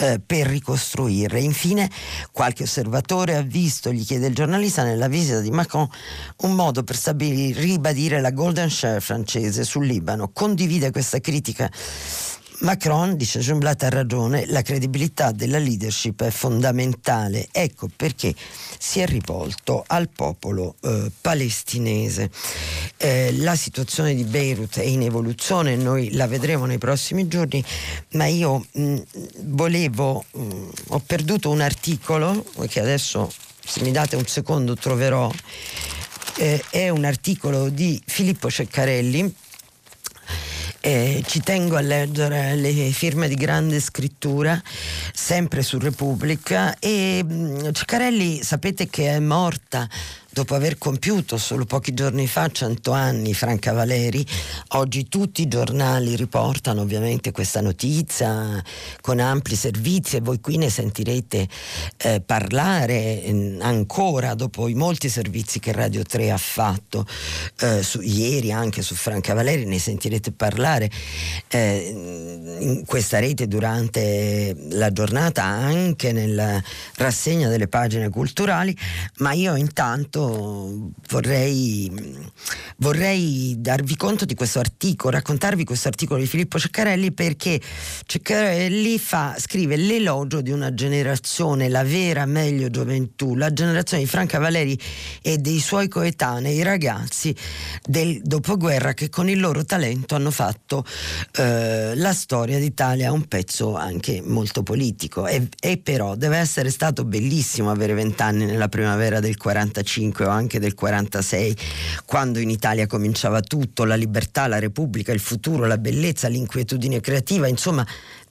eh, per ricostruirle. Infine, qualche osservatore ha visto, gli chiede il giornalista, nella visita di Macron un modo per stabilire, ribadire la golden share francese sul Libano. Condivide questa critica Macron, dice Jumblat, ha ragione, la credibilità della leadership è fondamentale. Ecco perché si è rivolto al popolo eh, palestinese. Eh, la situazione di Beirut è in evoluzione, noi la vedremo nei prossimi giorni, ma io mh, mm, volevo, mh, mm, ho perduto un articolo che adesso, se mi date un secondo, troverò. Eh, è un articolo di Filippo Ceccarelli eh, ci tengo a leggere le firme di grande scrittura, sempre su Repubblica. E Ciccarelli sapete che è morta dopo aver compiuto solo pochi giorni fa 100 anni Franca Valeri, oggi tutti i giornali riportano ovviamente questa notizia con ampli servizi e voi qui ne sentirete eh, parlare eh, ancora dopo i molti servizi che Radio 3 ha fatto. Eh, su, ieri anche su Franca Valeri, ne sentirete parlare eh, in questa rete durante la giornata anche nella rassegna delle pagine culturali, ma io intanto vorrei, vorrei darvi conto di questo articolo, raccontarvi questo articolo di Filippo Ceccarelli perché Ceccarelli fa, scrive l'elogio di una generazione, la vera meglio gioventù, la generazione di Franca Valeri e dei suoi coetanei, i ragazzi del dopoguerra che con il loro talento hanno fatto eh, la storia d'Italia un pezzo anche molto politico. E, e però deve essere stato bellissimo avere vent'anni nella primavera del 45 o anche del 46, quando in Italia cominciava tutto, la libertà, la repubblica, il futuro, la bellezza, l'inquietudine creativa, insomma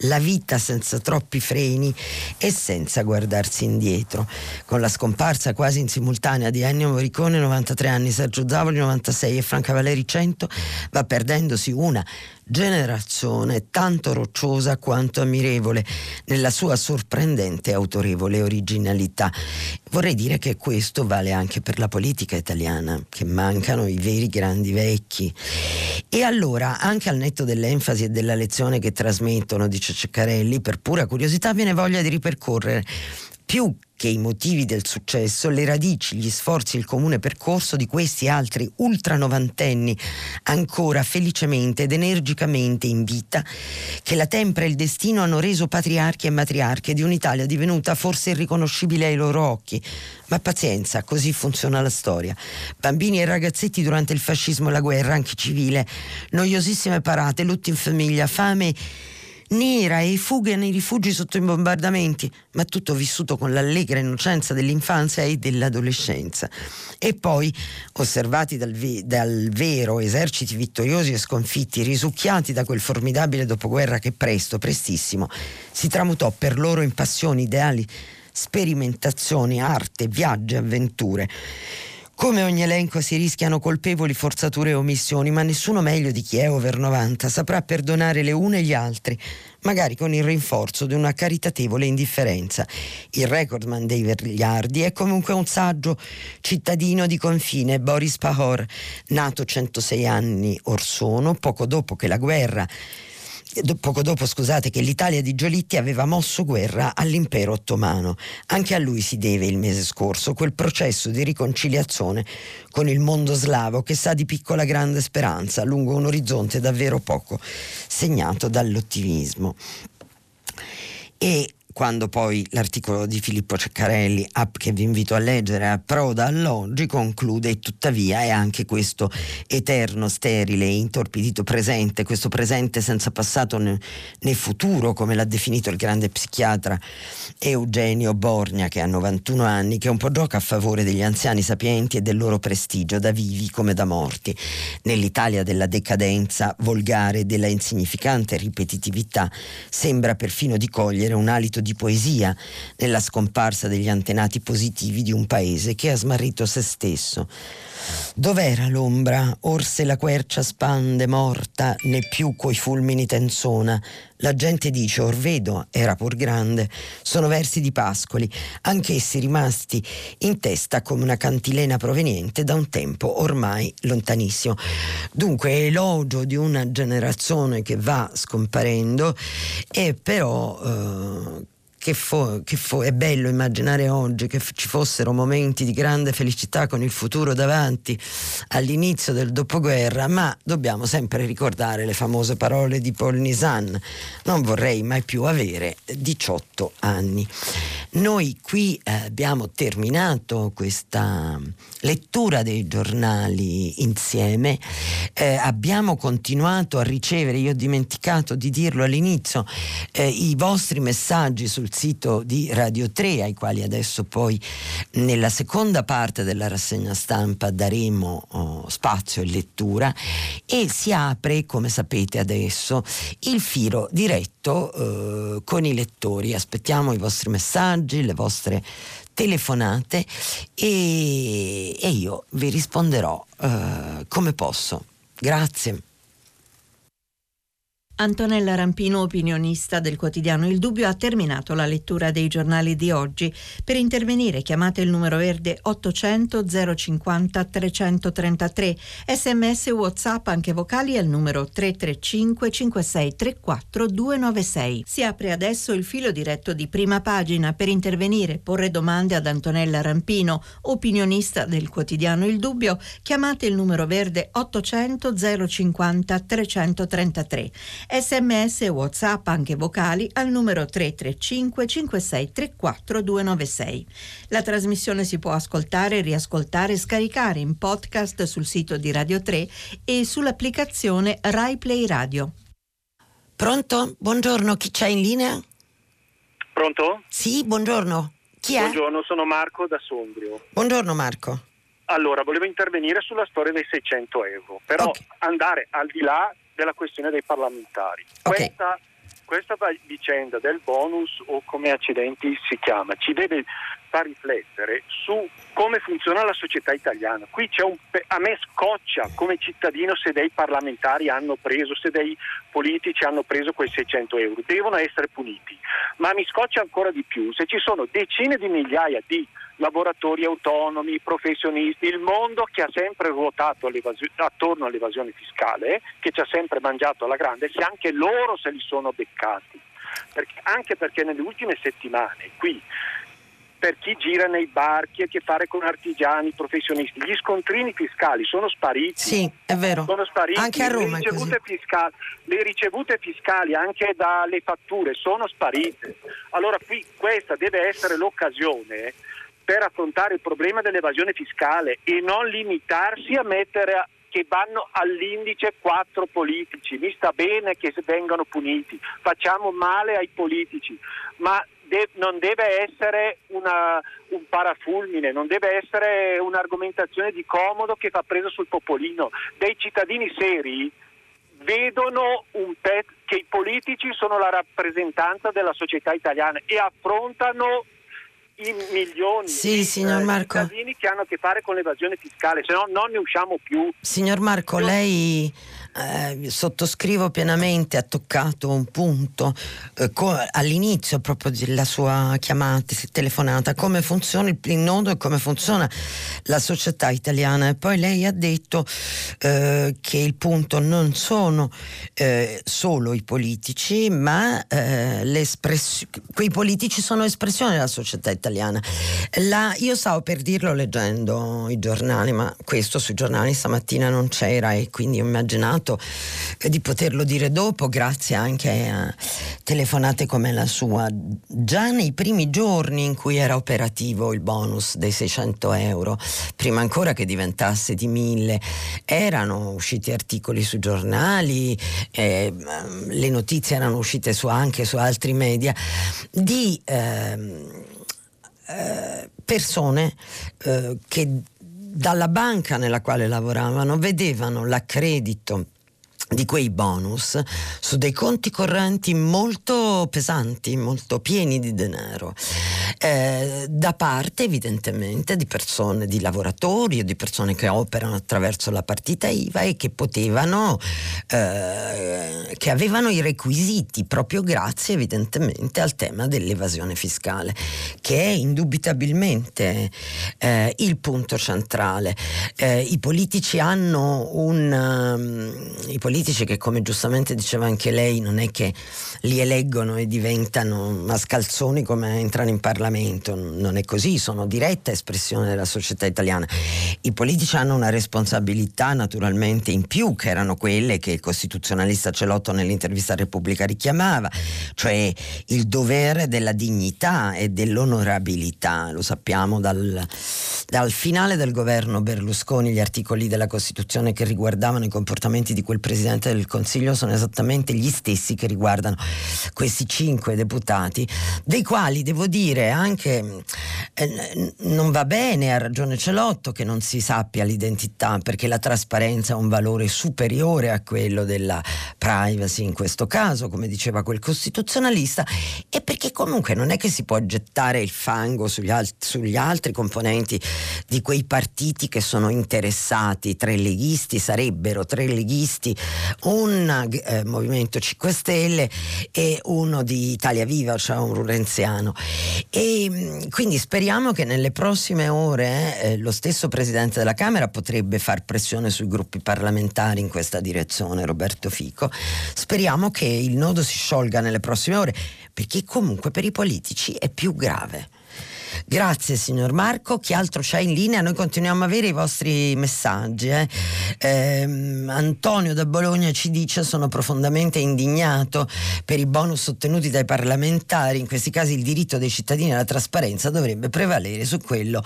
la vita senza troppi freni e senza guardarsi indietro. Con la scomparsa quasi in simultanea di Ennio Morricone 93 anni, Sergio Zavoli 96 e Franca Valeri 100 va perdendosi una generazione tanto rocciosa quanto ammirevole nella sua sorprendente e autorevole originalità. Vorrei dire che questo vale anche per la politica italiana, che mancano i veri grandi vecchi. E allora, anche al netto dell'enfasi e della lezione che trasmettono, dice Ceccarelli, per pura curiosità viene voglia di ripercorrere più che i motivi del successo, le radici, gli sforzi, il comune percorso di questi altri ultranovantenni ancora felicemente ed energicamente in vita, che la tempra e il destino hanno reso patriarchi e matriarche di un'Italia divenuta forse irriconoscibile ai loro occhi. Ma pazienza, così funziona la storia. Bambini e ragazzetti durante il fascismo e la guerra, anche civile, noiosissime parate, lutti in famiglia, fame nera e fughe nei rifugi sotto i bombardamenti, ma tutto vissuto con l'allegra innocenza dell'infanzia e dell'adolescenza. E poi, osservati dal, ve- dal vero eserciti vittoriosi e sconfitti, risucchiati da quel formidabile dopoguerra che presto, prestissimo, si tramutò per loro in passioni, ideali, sperimentazioni, arte, viaggi, avventure. Come ogni elenco si rischiano colpevoli forzature e omissioni, ma nessuno meglio di chi è over 90 saprà perdonare le une e gli altri, magari con il rinforzo di una caritatevole indifferenza. Il recordman dei Vergliardi è comunque un saggio cittadino di confine, Boris Pahor, nato 106 anni or sono, poco dopo che la guerra poco dopo scusate, che l'Italia di Giolitti aveva mosso guerra all'impero ottomano. Anche a lui si deve il mese scorso quel processo di riconciliazione con il mondo slavo che sa di piccola grande speranza lungo un orizzonte davvero poco segnato dall'ottimismo. E quando poi l'articolo di Filippo Ceccarelli, che vi invito a leggere, approda all'oggi, conclude tuttavia è anche questo eterno, sterile e intorpidito presente, questo presente senza passato né, né futuro, come l'ha definito il grande psichiatra Eugenio Borgna, che ha 91 anni, che un po' gioca a favore degli anziani sapienti e del loro prestigio, da vivi come da morti. Nell'Italia della decadenza volgare della insignificante ripetitività sembra perfino di cogliere un alito di poesia nella scomparsa degli antenati positivi di un paese che ha smarrito se stesso. Dov'era l'ombra? Orse la quercia spande morta, né più coi fulmini tenzona. La gente dice, or vedo, era pur grande. Sono versi di Pascoli, anch'essi rimasti in testa come una cantilena proveniente da un tempo ormai lontanissimo. Dunque, elogio di una generazione che va scomparendo e però eh, che, fo, che fo, è bello immaginare oggi che f- ci fossero momenti di grande felicità con il futuro davanti all'inizio del dopoguerra, ma dobbiamo sempre ricordare le famose parole di Paul Nisan, non vorrei mai più avere 18 anni. Noi qui eh, abbiamo terminato questa lettura dei giornali insieme, eh, abbiamo continuato a ricevere, io ho dimenticato di dirlo all'inizio, eh, i vostri messaggi sul sito di Radio 3, ai quali adesso poi nella seconda parte della rassegna stampa daremo oh, spazio e lettura, e si apre, come sapete adesso, il filo diretto eh, con i lettori. Aspettiamo i vostri messaggi, le vostre telefonate e, e io vi risponderò uh, come posso. Grazie. Antonella Rampino, opinionista del quotidiano Il Dubbio, ha terminato la lettura dei giornali di oggi. Per intervenire chiamate il numero verde 800 050 333, sms whatsapp anche vocali al numero 335 5634 296. Si apre adesso il filo diretto di prima pagina per intervenire, porre domande ad Antonella Rampino, opinionista del quotidiano Il Dubbio, chiamate il numero verde 800 050 333 sms e whatsapp anche vocali al numero 335 5634 296. La trasmissione si può ascoltare, riascoltare e scaricare in podcast sul sito di Radio 3 e sull'applicazione Rai Play Radio. Pronto? Buongiorno, chi c'è in linea? Pronto? Sì, buongiorno. Chi è? Buongiorno, sono Marco da Sondrio. Buongiorno Marco. Allora, volevo intervenire sulla storia dei 600 euro, però okay. andare al di là della questione dei parlamentari. Okay. Questa, questa vicenda del bonus o come accidenti si chiama ci deve far riflettere su come funziona la società italiana. Qui c'è un, a me scoccia come cittadino se dei parlamentari hanno preso, se dei politici hanno preso quei 600 euro, devono essere puniti, ma mi scoccia ancora di più se ci sono decine di migliaia di lavoratori autonomi, professionisti, il mondo che ha sempre ruotato attorno all'evasione fiscale, che ci ha sempre mangiato alla grande, se anche loro se li sono beccati. Perché, anche perché nelle ultime settimane qui per chi gira nei bar, chi ha a che fare con artigiani, professionisti. Gli scontrini fiscali sono spariti. Sì, è vero. Sono spariti. Anche a Roma. Le ricevute, fiscali, le ricevute fiscali, anche dalle fatture, sono sparite. Allora qui questa deve essere l'occasione per affrontare il problema dell'evasione fiscale e non limitarsi a mettere a, che vanno all'indice quattro politici. Mi sta bene che vengano puniti, facciamo male ai politici, ma de- non deve essere una, un parafulmine, non deve essere un'argomentazione di comodo che fa preso sul popolino. Dei cittadini seri vedono pet- che i politici sono la rappresentanza della società italiana e affrontano i milioni sì, di signor eh, Marco. cittadini che hanno a che fare con l'evasione fiscale, se no non ne usciamo più. Signor Marco, lei eh, sottoscrivo pienamente, ha toccato un punto eh, co- all'inizio proprio della sua chiamata, telefonata, come funziona il, il nodo e come funziona la società italiana. E poi lei ha detto eh, che il punto non sono eh, solo i politici, ma eh, quei politici sono espressione della società italiana. La, io stavo per dirlo leggendo i giornali, ma questo sui giornali stamattina non c'era e quindi ho immaginato fortunato eh, di poterlo dire dopo, grazie anche a telefonate come la sua. Già nei primi giorni in cui era operativo il bonus dei 600 euro, prima ancora che diventasse di 1000, erano usciti articoli sui giornali, eh, le notizie erano uscite su, anche su altri media, di eh, eh, persone eh, che dalla banca nella quale lavoravano vedevano l'accredito di quei bonus su dei conti correnti molto pesanti, molto pieni di denaro, eh, da parte evidentemente di persone, di lavoratori o di persone che operano attraverso la partita IVA e che potevano, eh, che avevano i requisiti proprio grazie evidentemente al tema dell'evasione fiscale, che è indubitabilmente eh, il punto centrale. Eh, I politici hanno un... Um, i politici politici che come giustamente diceva anche lei non è che li eleggono e diventano mascalzoni come entrano in Parlamento, non è così, sono diretta espressione della società italiana. I politici hanno una responsabilità naturalmente in più che erano quelle che il costituzionalista Celotto nell'intervista a Repubblica richiamava, cioè il dovere della dignità e dell'onorabilità, lo sappiamo dal, dal finale del governo Berlusconi, gli articoli della Costituzione che riguardavano i comportamenti di quel presidente Presidente del Consiglio sono esattamente gli stessi che riguardano questi cinque deputati, dei quali devo dire anche eh, non va bene, ha ragione Celotto, che non si sappia l'identità perché la trasparenza ha un valore superiore a quello della privacy in questo caso, come diceva quel costituzionalista, e perché comunque non è che si può gettare il fango sugli, alt- sugli altri componenti di quei partiti che sono interessati, tre leghisti sarebbero tre leghisti, un eh, Movimento 5 Stelle e uno di Italia Viva, cioè un renziano. E mm, quindi speriamo che nelle prossime ore eh, lo stesso Presidente della Camera potrebbe far pressione sui gruppi parlamentari in questa direzione, Roberto Fico. Speriamo che il nodo si sciolga nelle prossime ore, perché comunque per i politici è più grave. Grazie signor Marco, chi altro c'è in linea? Noi continuiamo a avere i vostri messaggi. Eh? Eh, Antonio da Bologna ci dice sono profondamente indignato per i bonus ottenuti dai parlamentari, in questi casi il diritto dei cittadini alla trasparenza dovrebbe prevalere su quello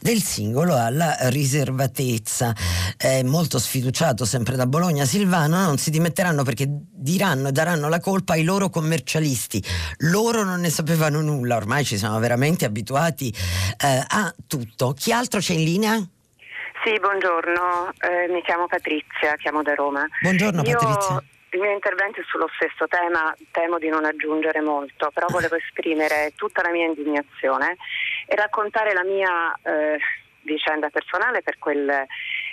del singolo alla riservatezza. È molto sfiduciato sempre da Bologna Silvano, non si dimetteranno perché diranno e daranno la colpa ai loro commercialisti. Loro non ne sapevano nulla, ormai ci siamo veramente abituati abituati eh, a tutto. Chi altro c'è in linea? Sì, buongiorno, eh, mi chiamo Patrizia, chiamo da Roma. Buongiorno Io... Patrizia. Il mio intervento è sullo stesso tema, temo di non aggiungere molto, però volevo esprimere tutta la mia indignazione e raccontare la mia eh, vicenda personale per quel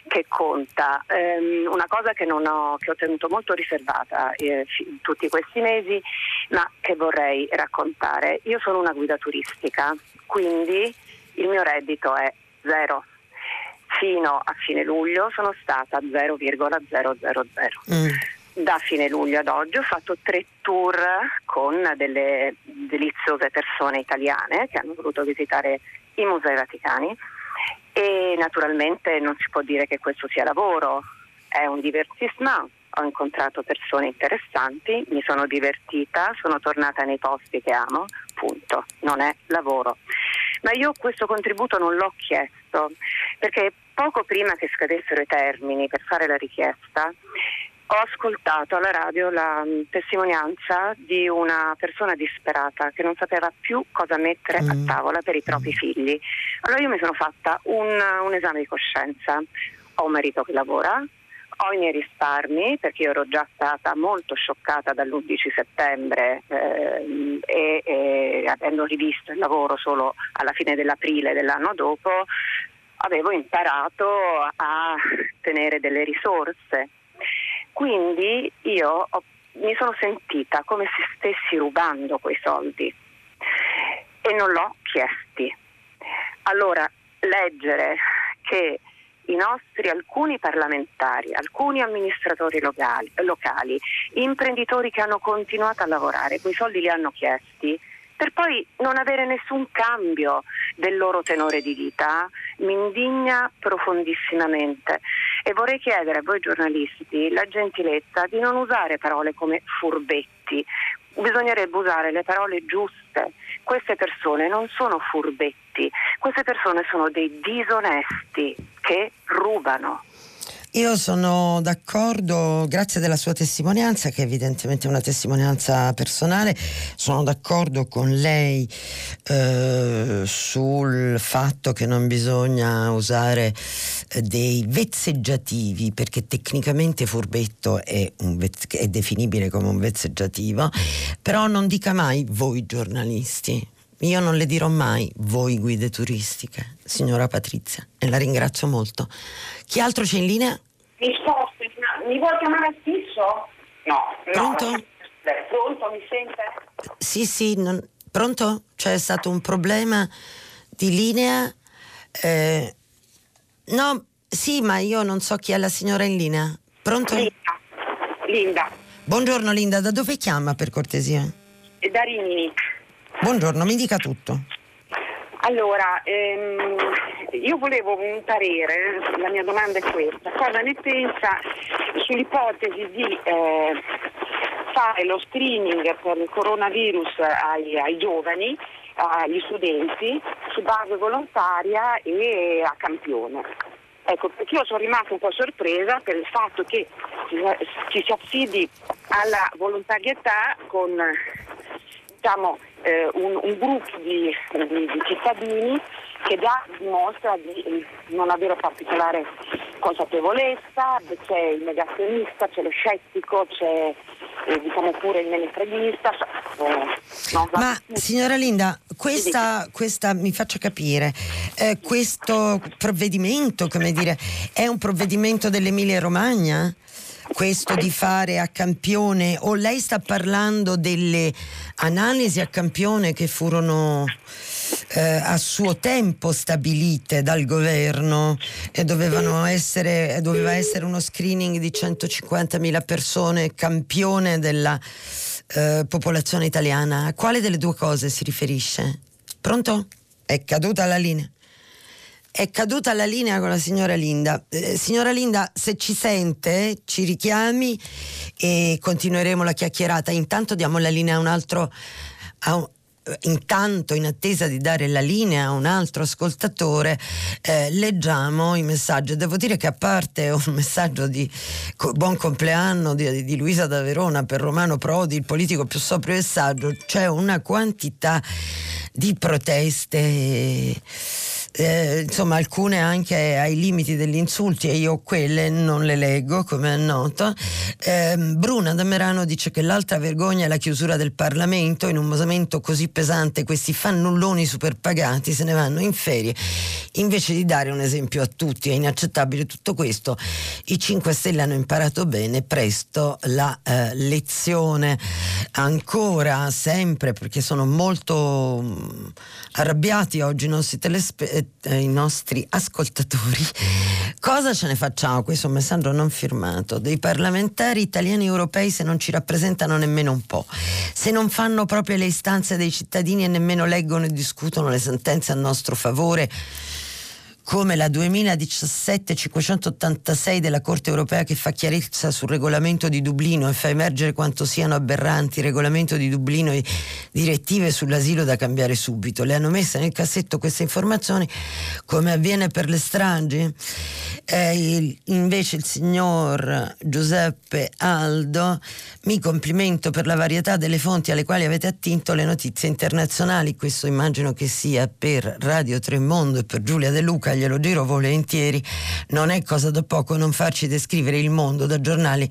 che conta. Um, una cosa che, ho, che, ho, tenuto molto riservata eh, tutti questi mesi, ma che vorrei raccontare. Io sono una guida turistica, quindi il mio reddito è zero. Fino a fine luglio sono stata 0,000. Mm. Da fine luglio ad oggi ho fatto tre tour con delle deliziose persone italiane che hanno voluto visitare i musei vaticani e naturalmente non si può dire che questo sia lavoro, è un divertissement. Ho incontrato persone interessanti, mi sono divertita, sono tornata nei posti che amo, punto, non è lavoro. Ma io questo contributo non l'ho chiesto perché poco prima che scadessero i termini per fare la richiesta ho ascoltato alla radio la mm, testimonianza di una persona disperata che non sapeva più cosa mettere mm. a tavola per i propri mm. figli. Allora io mi sono fatta un, un esame di coscienza. Ho un marito che lavora, ho i miei risparmi perché io ero già stata molto scioccata dall'11 settembre eh, e, e avendo rivisto il lavoro solo alla fine dell'aprile dell'anno dopo avevo imparato a tenere delle risorse quindi io ho, mi sono sentita come se stessi rubando quei soldi e non l'ho chiesti. Allora, leggere che i nostri alcuni parlamentari, alcuni amministratori locali, locali, imprenditori che hanno continuato a lavorare, quei soldi li hanno chiesti, per poi non avere nessun cambio del loro tenore di vita, mi indigna profondissimamente e vorrei chiedere a voi giornalisti la gentilezza di non usare parole come furbetti, bisognerebbe usare le parole giuste. Queste persone non sono furbetti, queste persone sono dei disonesti che rubano. Io sono d'accordo, grazie della sua testimonianza, che evidentemente è una testimonianza personale, sono d'accordo con lei eh, sul fatto che non bisogna usare eh, dei vezzeggiativi, perché tecnicamente furbetto è, vez- è definibile come un vezzeggiativo, però non dica mai voi giornalisti, io non le dirò mai voi guide turistiche, signora Patrizia, e la ringrazio molto. Chi altro c'è in linea? Mi sposto, mi vuoi chiamare fisso? No, Pronto? no. Pronto, mi sente? Sì, sì, non... pronto? C'è stato un problema di linea? Eh... No, sì, ma io non so chi è la signora in linea. Pronto? Linda. Linda. Buongiorno Linda, da dove chiama per cortesia? Da Rimini. Buongiorno, mi dica tutto. Allora, ehm, io volevo un parere, la mia domanda è questa, cosa ne pensa sull'ipotesi di eh, fare lo screening per il coronavirus ai, ai giovani, agli studenti, su base volontaria e a campione? Ecco, perché io sono rimasta un po' sorpresa per il fatto che ci si affidi alla volontarietà con diciamo, eh, un, un, gruppo di, di, di, cittadini che già dimostra di non avere particolare consapevolezza, c'è il negazionista, c'è lo scettico, c'è eh, diciamo pure il menefreghista. Eh, no, Ma signora Linda, questa, questa, mi faccio capire, eh, questo provvedimento, come dire, è un provvedimento dell'Emilia Romagna? Questo di fare a campione o lei sta parlando delle analisi a campione che furono eh, a suo tempo stabilite dal governo e dovevano essere, doveva essere uno screening di 150.000 persone campione della eh, popolazione italiana. A quale delle due cose si riferisce? Pronto? È caduta la linea è caduta la linea con la signora Linda. Eh, signora Linda, se ci sente, ci richiami e continueremo la chiacchierata. Intanto diamo la linea a un altro. A un, intanto, in attesa di dare la linea a un altro ascoltatore, eh, leggiamo i messaggi. Devo dire che a parte un messaggio di buon compleanno di, di Luisa da Verona per Romano Prodi, il politico più sobrio e saggio, c'è una quantità di proteste eh, insomma alcune anche ai limiti degli insulti e io quelle non le leggo come è noto. Eh, Bruna da Merano dice che l'altra vergogna è la chiusura del Parlamento, in un momento così pesante questi fannulloni superpagati se ne vanno in ferie, invece di dare un esempio a tutti, è inaccettabile tutto questo, i 5 Stelle hanno imparato bene presto la eh, lezione, ancora sempre perché sono molto mm, arrabbiati oggi i nostri telespe- eh, i nostri ascoltatori. Cosa ce ne facciamo? Questo messaggio non firmato. Dei parlamentari italiani e europei se non ci rappresentano nemmeno un po', se non fanno proprio le istanze dei cittadini e nemmeno leggono e discutono le sentenze a nostro favore come la 2017-586 della Corte europea che fa chiarezza sul regolamento di Dublino e fa emergere quanto siano aberranti il regolamento di Dublino e direttive sull'asilo da cambiare subito. Le hanno messe nel cassetto queste informazioni come avviene per le stragi? Eh, invece il signor Giuseppe Aldo mi complimento per la varietà delle fonti alle quali avete attinto le notizie internazionali. Questo immagino che sia per Radio Tremondo e per Giulia De Luca glielo giro volentieri, non è cosa da poco non farci descrivere il mondo da giornali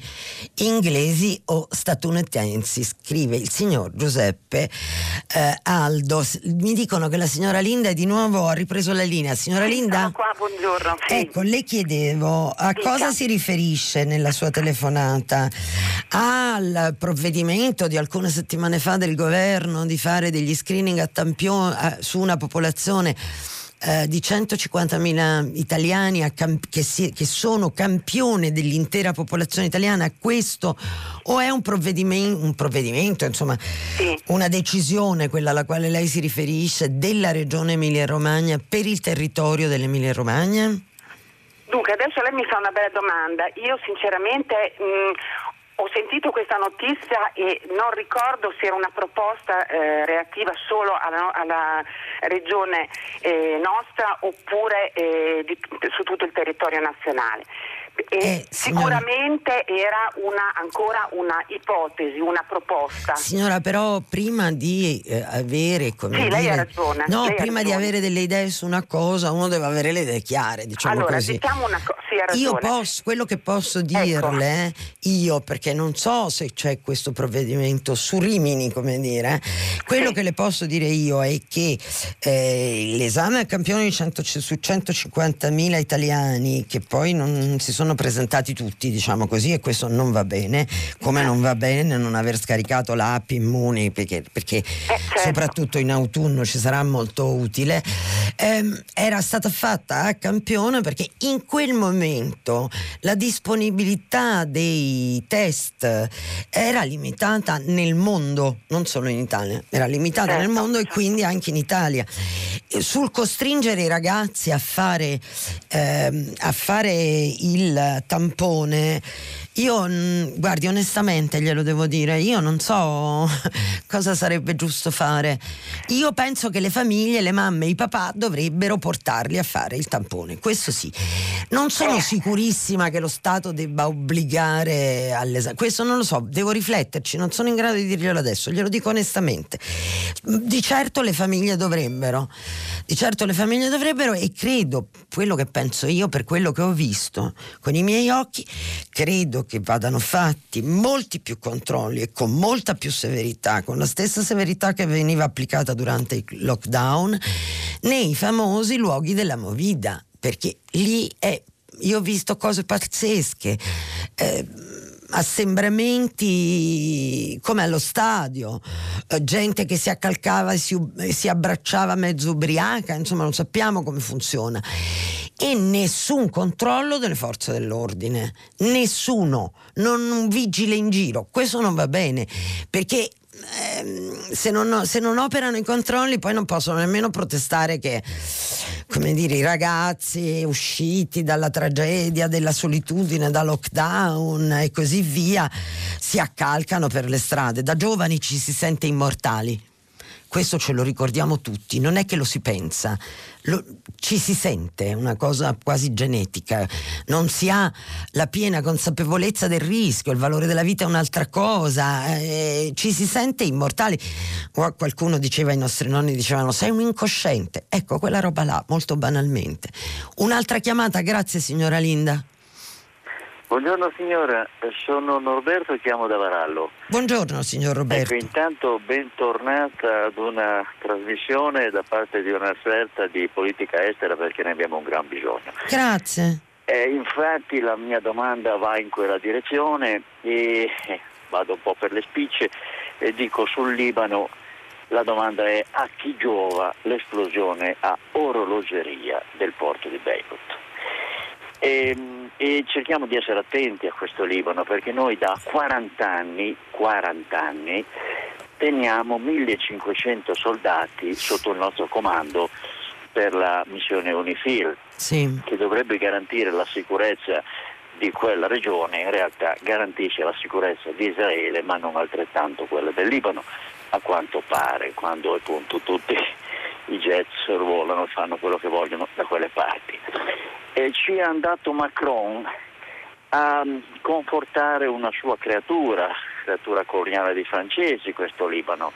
inglesi o statunitensi, scrive il signor Giuseppe eh, Aldo. Mi dicono che la signora Linda è di nuovo ha ripreso la linea. Signora sì, Linda? qua, buongiorno. Sì. Ecco, le chiedevo a Dica. cosa si riferisce nella sua telefonata? Al provvedimento di alcune settimane fa del governo di fare degli screening a tampione su una popolazione eh, di 150.000 italiani camp- che, si- che, sono campione dell'intera popolazione italiana, questo o è un provvedimento, un provvedimento insomma, sì. una decisione, quella alla quale lei si riferisce, della regione Emilia-Romagna per il territorio dell'Emilia-Romagna? Dunque, adesso lei mi fa una bella domanda. Io sinceramente mh, ho sentito questa notizia e non ricordo se era una proposta eh, relativa solo alla, alla regione eh, nostra oppure eh, di, su tutto il territorio nazionale. Eh, sicuramente era una, ancora una ipotesi, una proposta. Signora, però prima di eh, avere come sì, dire, lei ha ragione. No, lei prima di avere delle idee su una cosa, uno deve avere le idee chiare, diciamo allora, così. Diciamo una cosa, sì, io posso, quello che posso ecco. dirle, ecco. io perché non so se c'è questo provvedimento su Rimini, come dire, quello sì. che le posso dire io è che eh, l'esame a campione 100, su 150.000 italiani che poi non si sono sono presentati tutti, diciamo così, e questo non va bene, come non va bene non aver scaricato l'app Immuni, perché, perché eh, certo. soprattutto in autunno ci sarà molto utile. Eh, era stata fatta a campione perché in quel momento la disponibilità dei test era limitata nel mondo, non solo in Italia, era limitata certo. nel mondo e quindi anche in Italia. sul costringere i ragazzi a fare, eh, a fare il tampone Io, mm, guardi, onestamente glielo devo dire, io non so cosa sarebbe giusto fare. Io penso che le famiglie, le mamme e i papà dovrebbero portarli a fare il tampone, questo sì. Non sono sicurissima che lo Stato debba obbligare all'esame, questo non lo so, devo rifletterci, non sono in grado di dirglielo adesso, glielo dico onestamente. Di certo le famiglie dovrebbero, di certo le famiglie dovrebbero e credo, quello che penso io per quello che ho visto con i miei occhi, credo che vadano fatti molti più controlli e con molta più severità, con la stessa severità che veniva applicata durante il lockdown, nei famosi luoghi della movida, perché lì è, io ho visto cose pazzesche. Eh, assembramenti come allo stadio, eh, gente che si accalcava e si, si, abbracciava mezzo ubriaca, insomma non sappiamo come funziona. E nessun controllo delle forze dell'ordine, nessuno, non un vigile in giro, questo non va bene, perché ehm, se, non, se, non, operano i controlli poi non possono nemmeno protestare che dire, i ragazzi usciti dalla tragedia, della solitudine, da lockdown e così via si accalcano per le strade. Da giovani ci si sente immortali. Questo ce lo ricordiamo tutti, non è che lo si pensa, lo, ci si sente, è una cosa quasi genetica, non si ha la piena consapevolezza del rischio, il valore della vita è un'altra cosa, eh, ci si sente immortali. Qualcuno diceva, i nostri nonni dicevano, sei un incosciente, ecco quella roba là, molto banalmente. Un'altra chiamata, grazie signora Linda. Buongiorno signora, sono Norberto e chiamo da Varallo. Buongiorno signor Roberto. Ecco, intanto bentornata ad una trasmissione da parte di una esperta di politica estera perché ne abbiamo un gran bisogno. Grazie. Eh, infatti la mia domanda va in quella direzione e eh, vado un po' per le spicce e dico sul Libano la domanda è a chi giova l'esplosione a orologeria del porto di Beirut? Ehm, e cerchiamo di essere attenti a questo Libano perché noi da 40 anni, 40 anni teniamo 1500 soldati sotto il nostro comando per la missione UNIFIL sì. che dovrebbe garantire la sicurezza di quella regione, in realtà garantisce la sicurezza di Israele ma non altrettanto quella del Libano a quanto pare quando appunto tutti i jets volano e fanno quello che vogliono da quelle parti e ci è andato Macron a confortare una sua creatura, creatura coloniale dei francesi, questo Libano.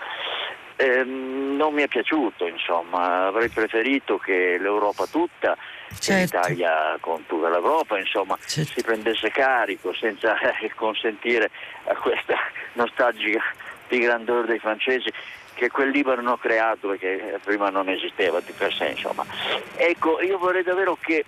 Eh, non mi è piaciuto, insomma, avrei preferito che l'Europa tutta, certo. l'Italia con tutta l'Europa, insomma, certo. si prendesse carico senza consentire a questa nostalgica di grandore dei francesi che quel Libano hanno creato perché prima non esisteva di per sé, insomma. Ecco, io vorrei davvero che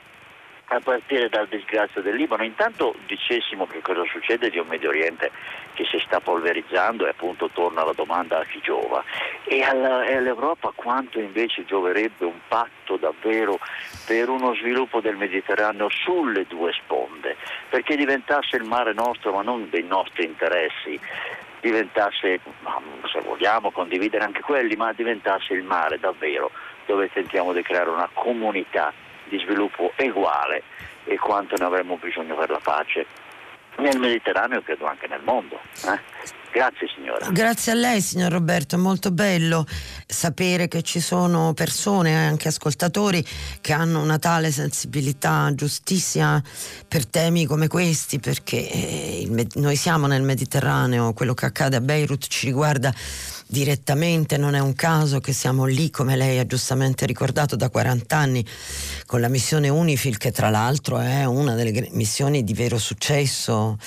a partire dal disgrazio del Libano. Intanto dicessimo che cosa succede di un Medio Oriente che si sta polverizzando e appunto torna la domanda a chi giova. E, e all'Europa quanto invece gioverebbe un patto davvero per uno sviluppo del Mediterraneo sulle due sponde, perché diventasse il mare nostro ma non dei nostri interessi, diventasse, se vogliamo condividere anche quelli, ma diventasse il mare davvero dove tentiamo di creare una comunità di sviluppo uguale e quanto ne avremmo bisogno per la pace nel Mediterraneo e credo anche nel mondo. Eh? Grazie signora. Grazie a lei signor Roberto, è molto bello sapere che ci sono persone, anche ascoltatori, che hanno una tale sensibilità giustissima per temi come questi, perché eh, noi siamo nel Mediterraneo, quello che accade a Beirut ci riguarda direttamente, non è un caso che siamo lì, come lei ha giustamente ricordato, da 40 anni con la missione Unifil, che tra l'altro è una delle missioni di vero successo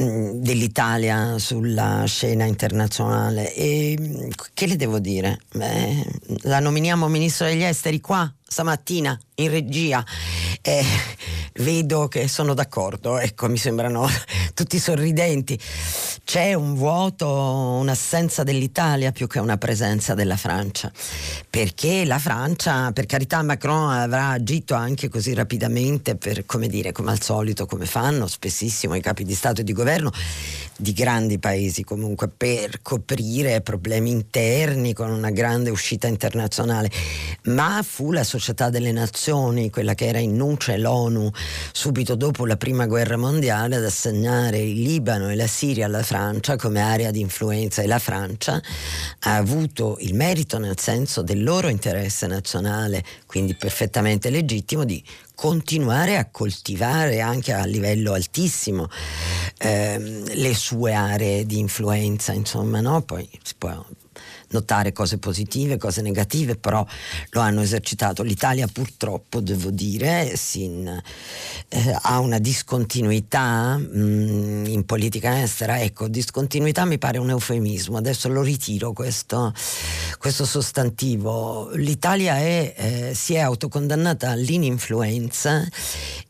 mm, dell'Italia sulla scena internazionale. E che le devo dire? Beh, la nominiamo ministro degli esteri qua stamattina in regia. Eh, vedo che sono d'accordo, ecco, mi sembrano tutti sorridenti. C'è un vuoto, un'assenza dell'Italia più che una presenza della Francia, perché la Francia, per carità, Macron avrà agito anche così rapidamente per, come dire, come al solito, come fanno spessissimo i capi di Stato e di governo di grandi paesi comunque, per coprire problemi interni con una grande uscita internazionale, ma fu la società delle nazioni, quella che era in nuce l'ONU, subito dopo la prima guerra mondiale ad assegnare il Libano e la Siria alla Francia come area di influenza. E la Francia ha avuto il merito nel senso del loro interesse nazionale, quindi perfettamente legittimo, di continuare a coltivare anche a livello altissimo ehm, le sue aree di influenza, insomma, no? Poi si può notare cose positive, cose negative, però lo hanno esercitato. L'Italia purtroppo, devo dire, sin, eh, ha una discontinuità mh, mm, in politica estera. Ecco, discontinuità mi pare un eufemismo, adesso lo ritiro questo, questo sostantivo. L'Italia è, eh, si è autocondannata all'ininfluenza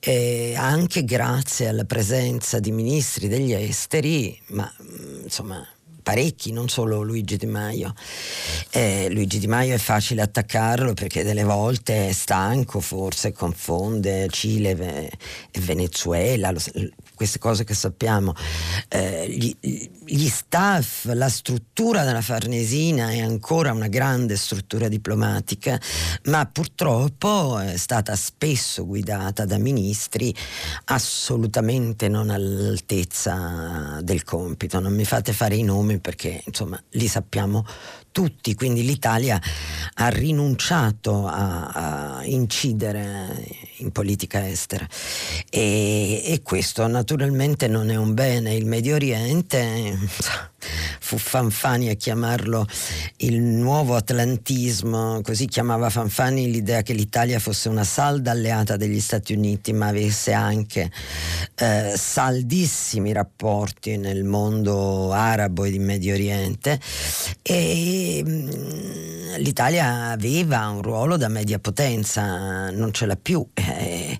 eh, anche grazie alla presenza di ministri degli esteri, ma mm, insomma parecchi, non solo Luigi Di Maio. Eh, Luigi Di Maio è facile attaccarlo perché delle volte è stanco, forse confonde Cile e Venezuela, queste cose che sappiamo. Eh, gli, gli, staff, la struttura della Farnesina è ancora una grande struttura diplomatica, ma purtroppo è stata spesso guidata da ministri assolutamente non all'altezza del compito. Non mi fate fare i nomi perché insomma li sappiamo tutti, quindi l'Italia ha rinunciato a, a incidere in politica estera e, e, questo naturalmente non è un bene. Il Medio Oriente fu Fanfani a chiamarlo il nuovo atlantismo, così chiamava Fanfani l'idea che l'Italia fosse una salda alleata degli Stati Uniti ma avesse anche eh, saldissimi rapporti nel mondo arabo e di Medio Oriente e Mm, l'Italia aveva un ruolo da media potenza, non ce l'ha più. Eh,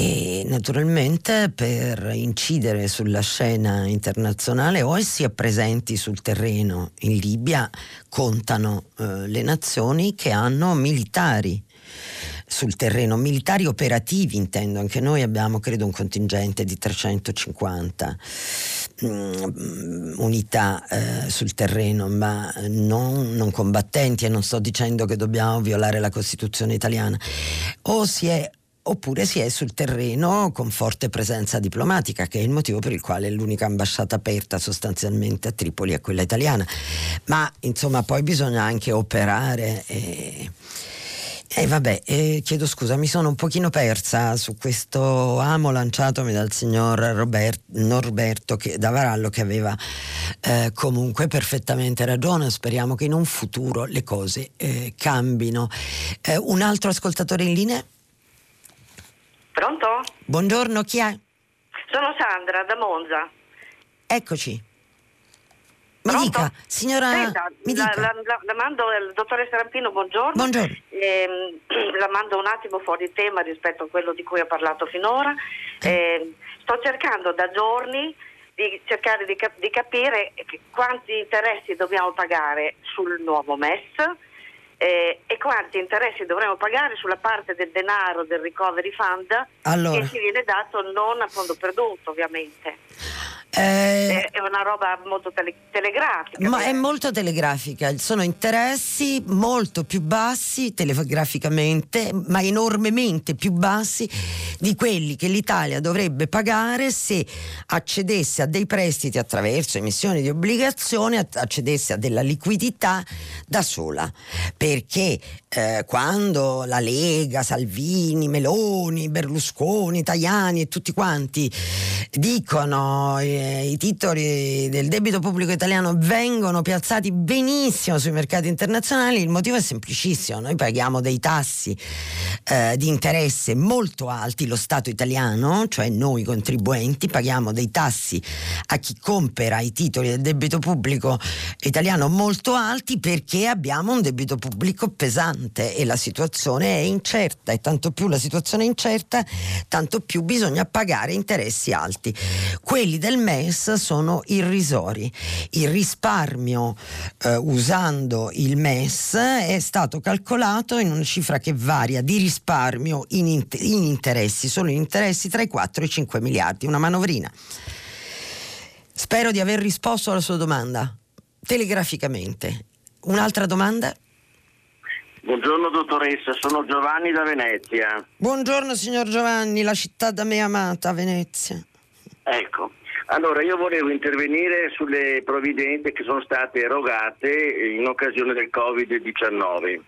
e naturalmente per incidere sulla scena internazionale o si è presenti sul terreno in Libia contano eh, le nazioni che hanno militari. Sul terreno, militari operativi intendo, anche noi abbiamo credo un contingente di 350 um, unità eh, sul terreno, ma non, non combattenti e non sto dicendo che dobbiamo violare la Costituzione italiana, o si è oppure si è sul terreno con forte presenza diplomatica, che è il motivo per il quale l'unica ambasciata aperta sostanzialmente a Tripoli è quella italiana. Ma insomma poi bisogna anche operare. E e eh vabbè, eh, chiedo scusa, mi sono un pochino persa su questo amo lanciatomi dal signor Robert, Norberto che, Davarallo che aveva eh, comunque perfettamente ragione. Speriamo che in un futuro le cose eh, cambino. Eh, un altro ascoltatore in linea? Pronto? Buongiorno, chi è? Sono Sandra da Monza. Eccoci. Mi Pronto? dica, signora. Senta, mi la, dica. La, la, la, mando al dottore Serampino, buongiorno. Buongiorno. Eh, la mando un attimo fuori tema rispetto a quello di cui ho parlato finora. Eh, sto cercando da giorni di cercare di, cap- di capire quanti interessi dobbiamo pagare sul nuovo MES. Eh, e quanti interessi dovremo pagare sulla parte del denaro del recovery fund allora. che ci viene dato non a fondo perduto ovviamente. Eh, è una roba molto tele- telegrafica. Ma è molto telegrafica, sono interessi molto più bassi telegraficamente, ma enormemente più bassi di quelli che l'Italia dovrebbe pagare se accedesse a dei prestiti attraverso emissioni di obbligazioni, accedesse a della liquidità da sola. Perché eh, quando la Lega, Salvini, Meloni, Berlusconi, Tajani e tutti quanti dicono eh, i titoli del debito pubblico italiano vengono piazzati benissimo sui mercati internazionali, il motivo è semplicissimo, noi paghiamo dei tassi eh, di interesse molto alti, lo Stato italiano, cioè noi contribuenti, paghiamo dei tassi a chi compra i titoli del debito pubblico italiano molto alti perché abbiamo un debito pubblico pesante pesante e la situazione è incerta e tanto più la situazione è incerta, tanto più bisogna pagare interessi alti. Quelli del MES sono irrisori. Il risparmio eh, usando il MES è stato calcolato in una cifra che varia di risparmio in, in interessi, solo in interessi tra i 4 e i 5 miliardi, una manovrina. Spero di aver risposto alla sua domanda telegraficamente. Un'altra domanda? Buongiorno dottoressa, sono Giovanni da Venezia. Buongiorno signor Giovanni, la città da me amata, Venezia. Ecco, allora io volevo intervenire sulle provvidenze che sono state erogate in occasione del Covid-19.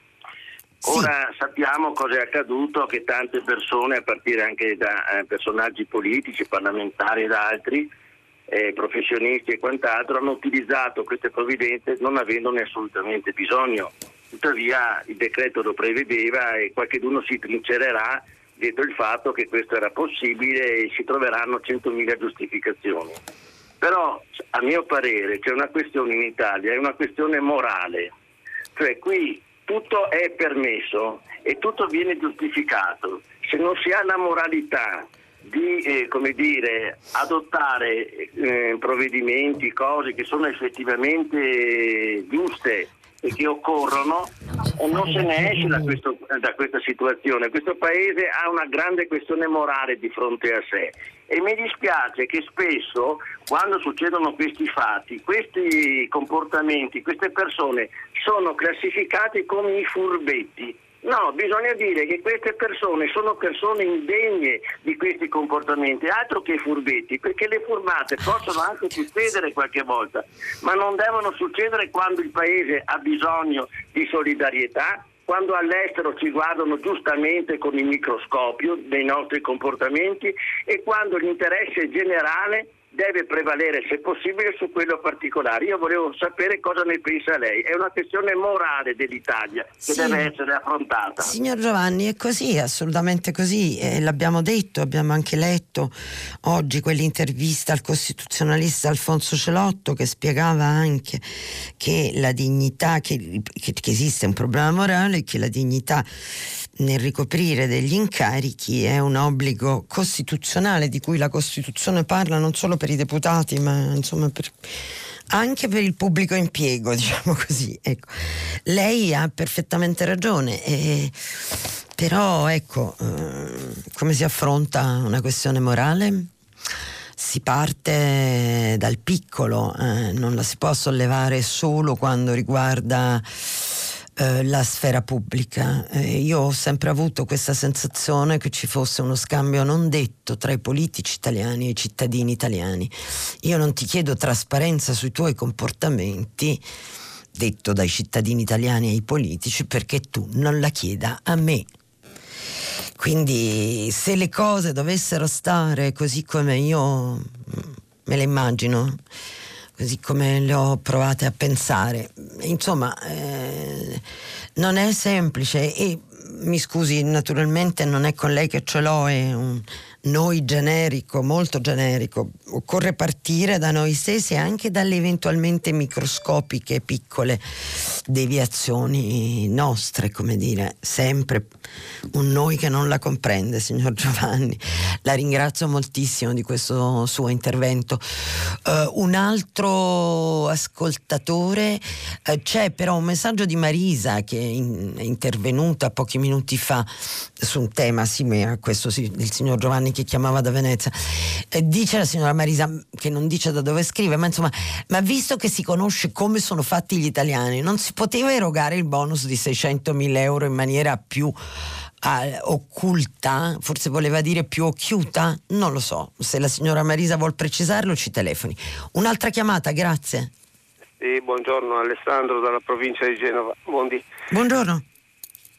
Sì. Ora sappiamo cosa è accaduto, che tante persone, a partire anche da eh, personaggi politici, parlamentari ed altri, eh, professionisti e quant'altro, hanno utilizzato queste provvidenze non avendone assolutamente bisogno. Tuttavia il decreto lo prevedeva e qualcuno si trincererà dietro il fatto che questo era possibile e si troveranno 100.000 giustificazioni. Però a mio parere c'è una questione in Italia, è una questione morale, cioè qui tutto è permesso e tutto viene giustificato. Se non si ha la moralità di eh, dire, adottare eh, provvedimenti, cose che sono effettivamente eh, giuste e che occorrono, non se ne esce da, questo- da questa situazione. Questo Paese ha una grande questione morale di fronte a sé e mi dispiace che spesso quando succedono questi fatti, questi comportamenti, queste persone sono classificate come i furbetti. No, bisogna dire che queste persone sono persone indegne di questi comportamenti, altro che furbetti, perché le furbate possono anche succedere qualche volta, ma non devono succedere quando il Paese ha bisogno di solidarietà, quando all'estero ci guardano giustamente con il microscopio dei nostri comportamenti e quando l'interesse generale deve prevalere se possibile su quello particolare. Io volevo sapere cosa ne pensa lei. È una questione morale dell'Italia che Sì. deve essere affrontata. Signor Giovanni, è così, è assolutamente così. eh, l'abbiamo detto, abbiamo anche letto oggi quell'intervista al costituzionalista Alfonso Celotto che spiegava anche che la dignità, che, che- che esiste un problema morale e che la dignità nel ricoprire degli incarichi è un obbligo costituzionale di cui la Costituzione parla non solo per i deputati, ma insomma per anche per il pubblico impiego, diciamo così. Ecco. Lei ha perfettamente ragione, eh, però ecco, eh, come si affronta una questione morale? Si parte dal piccolo, eh, non la si può sollevare solo quando riguarda eh, la sfera pubblica. Eh, io ho sempre avuto questa sensazione che ci fosse uno scambio non detto tra i politici italiani e i cittadini italiani. Io non ti chiedo trasparenza sui tuoi comportamenti, detto dai cittadini italiani ai politici, perché tu non la chieda a me. Quindi se le cose dovessero stare così come io mm, me le immagino, così come le ho provate a pensare, insomma, eh, non è semplice e mi scusi, naturalmente non è con lei che ce l'ho, è un noi generico, molto generico. Occorre partire da noi stessi e anche dalle eventualmente microscopiche piccole deviazioni nostre, come dire, sempre un noi che non la comprende, signor Giovanni. La ringrazio moltissimo di questo suo intervento. Eh, un altro ascoltatore, eh, c'è però un messaggio di Marisa che è, in- è intervenuta pochi minuti fa su un tema simile a questo del signor Giovanni che chiamava da Venezia. Eh, dice la signora Marisa, che non dice da dove scrive, ma insomma, ma visto che si conosce come sono fatti gli italiani, non si poteva erogare il bonus di 600 mila euro in maniera più ah, occulta, forse voleva dire più occhiuta, non lo so. Se la signora Marisa vuol precisarlo ci telefoni. Un'altra chiamata, grazie. Sì, buongiorno Alessandro dalla provincia di Genova. Buondì. Buongiorno.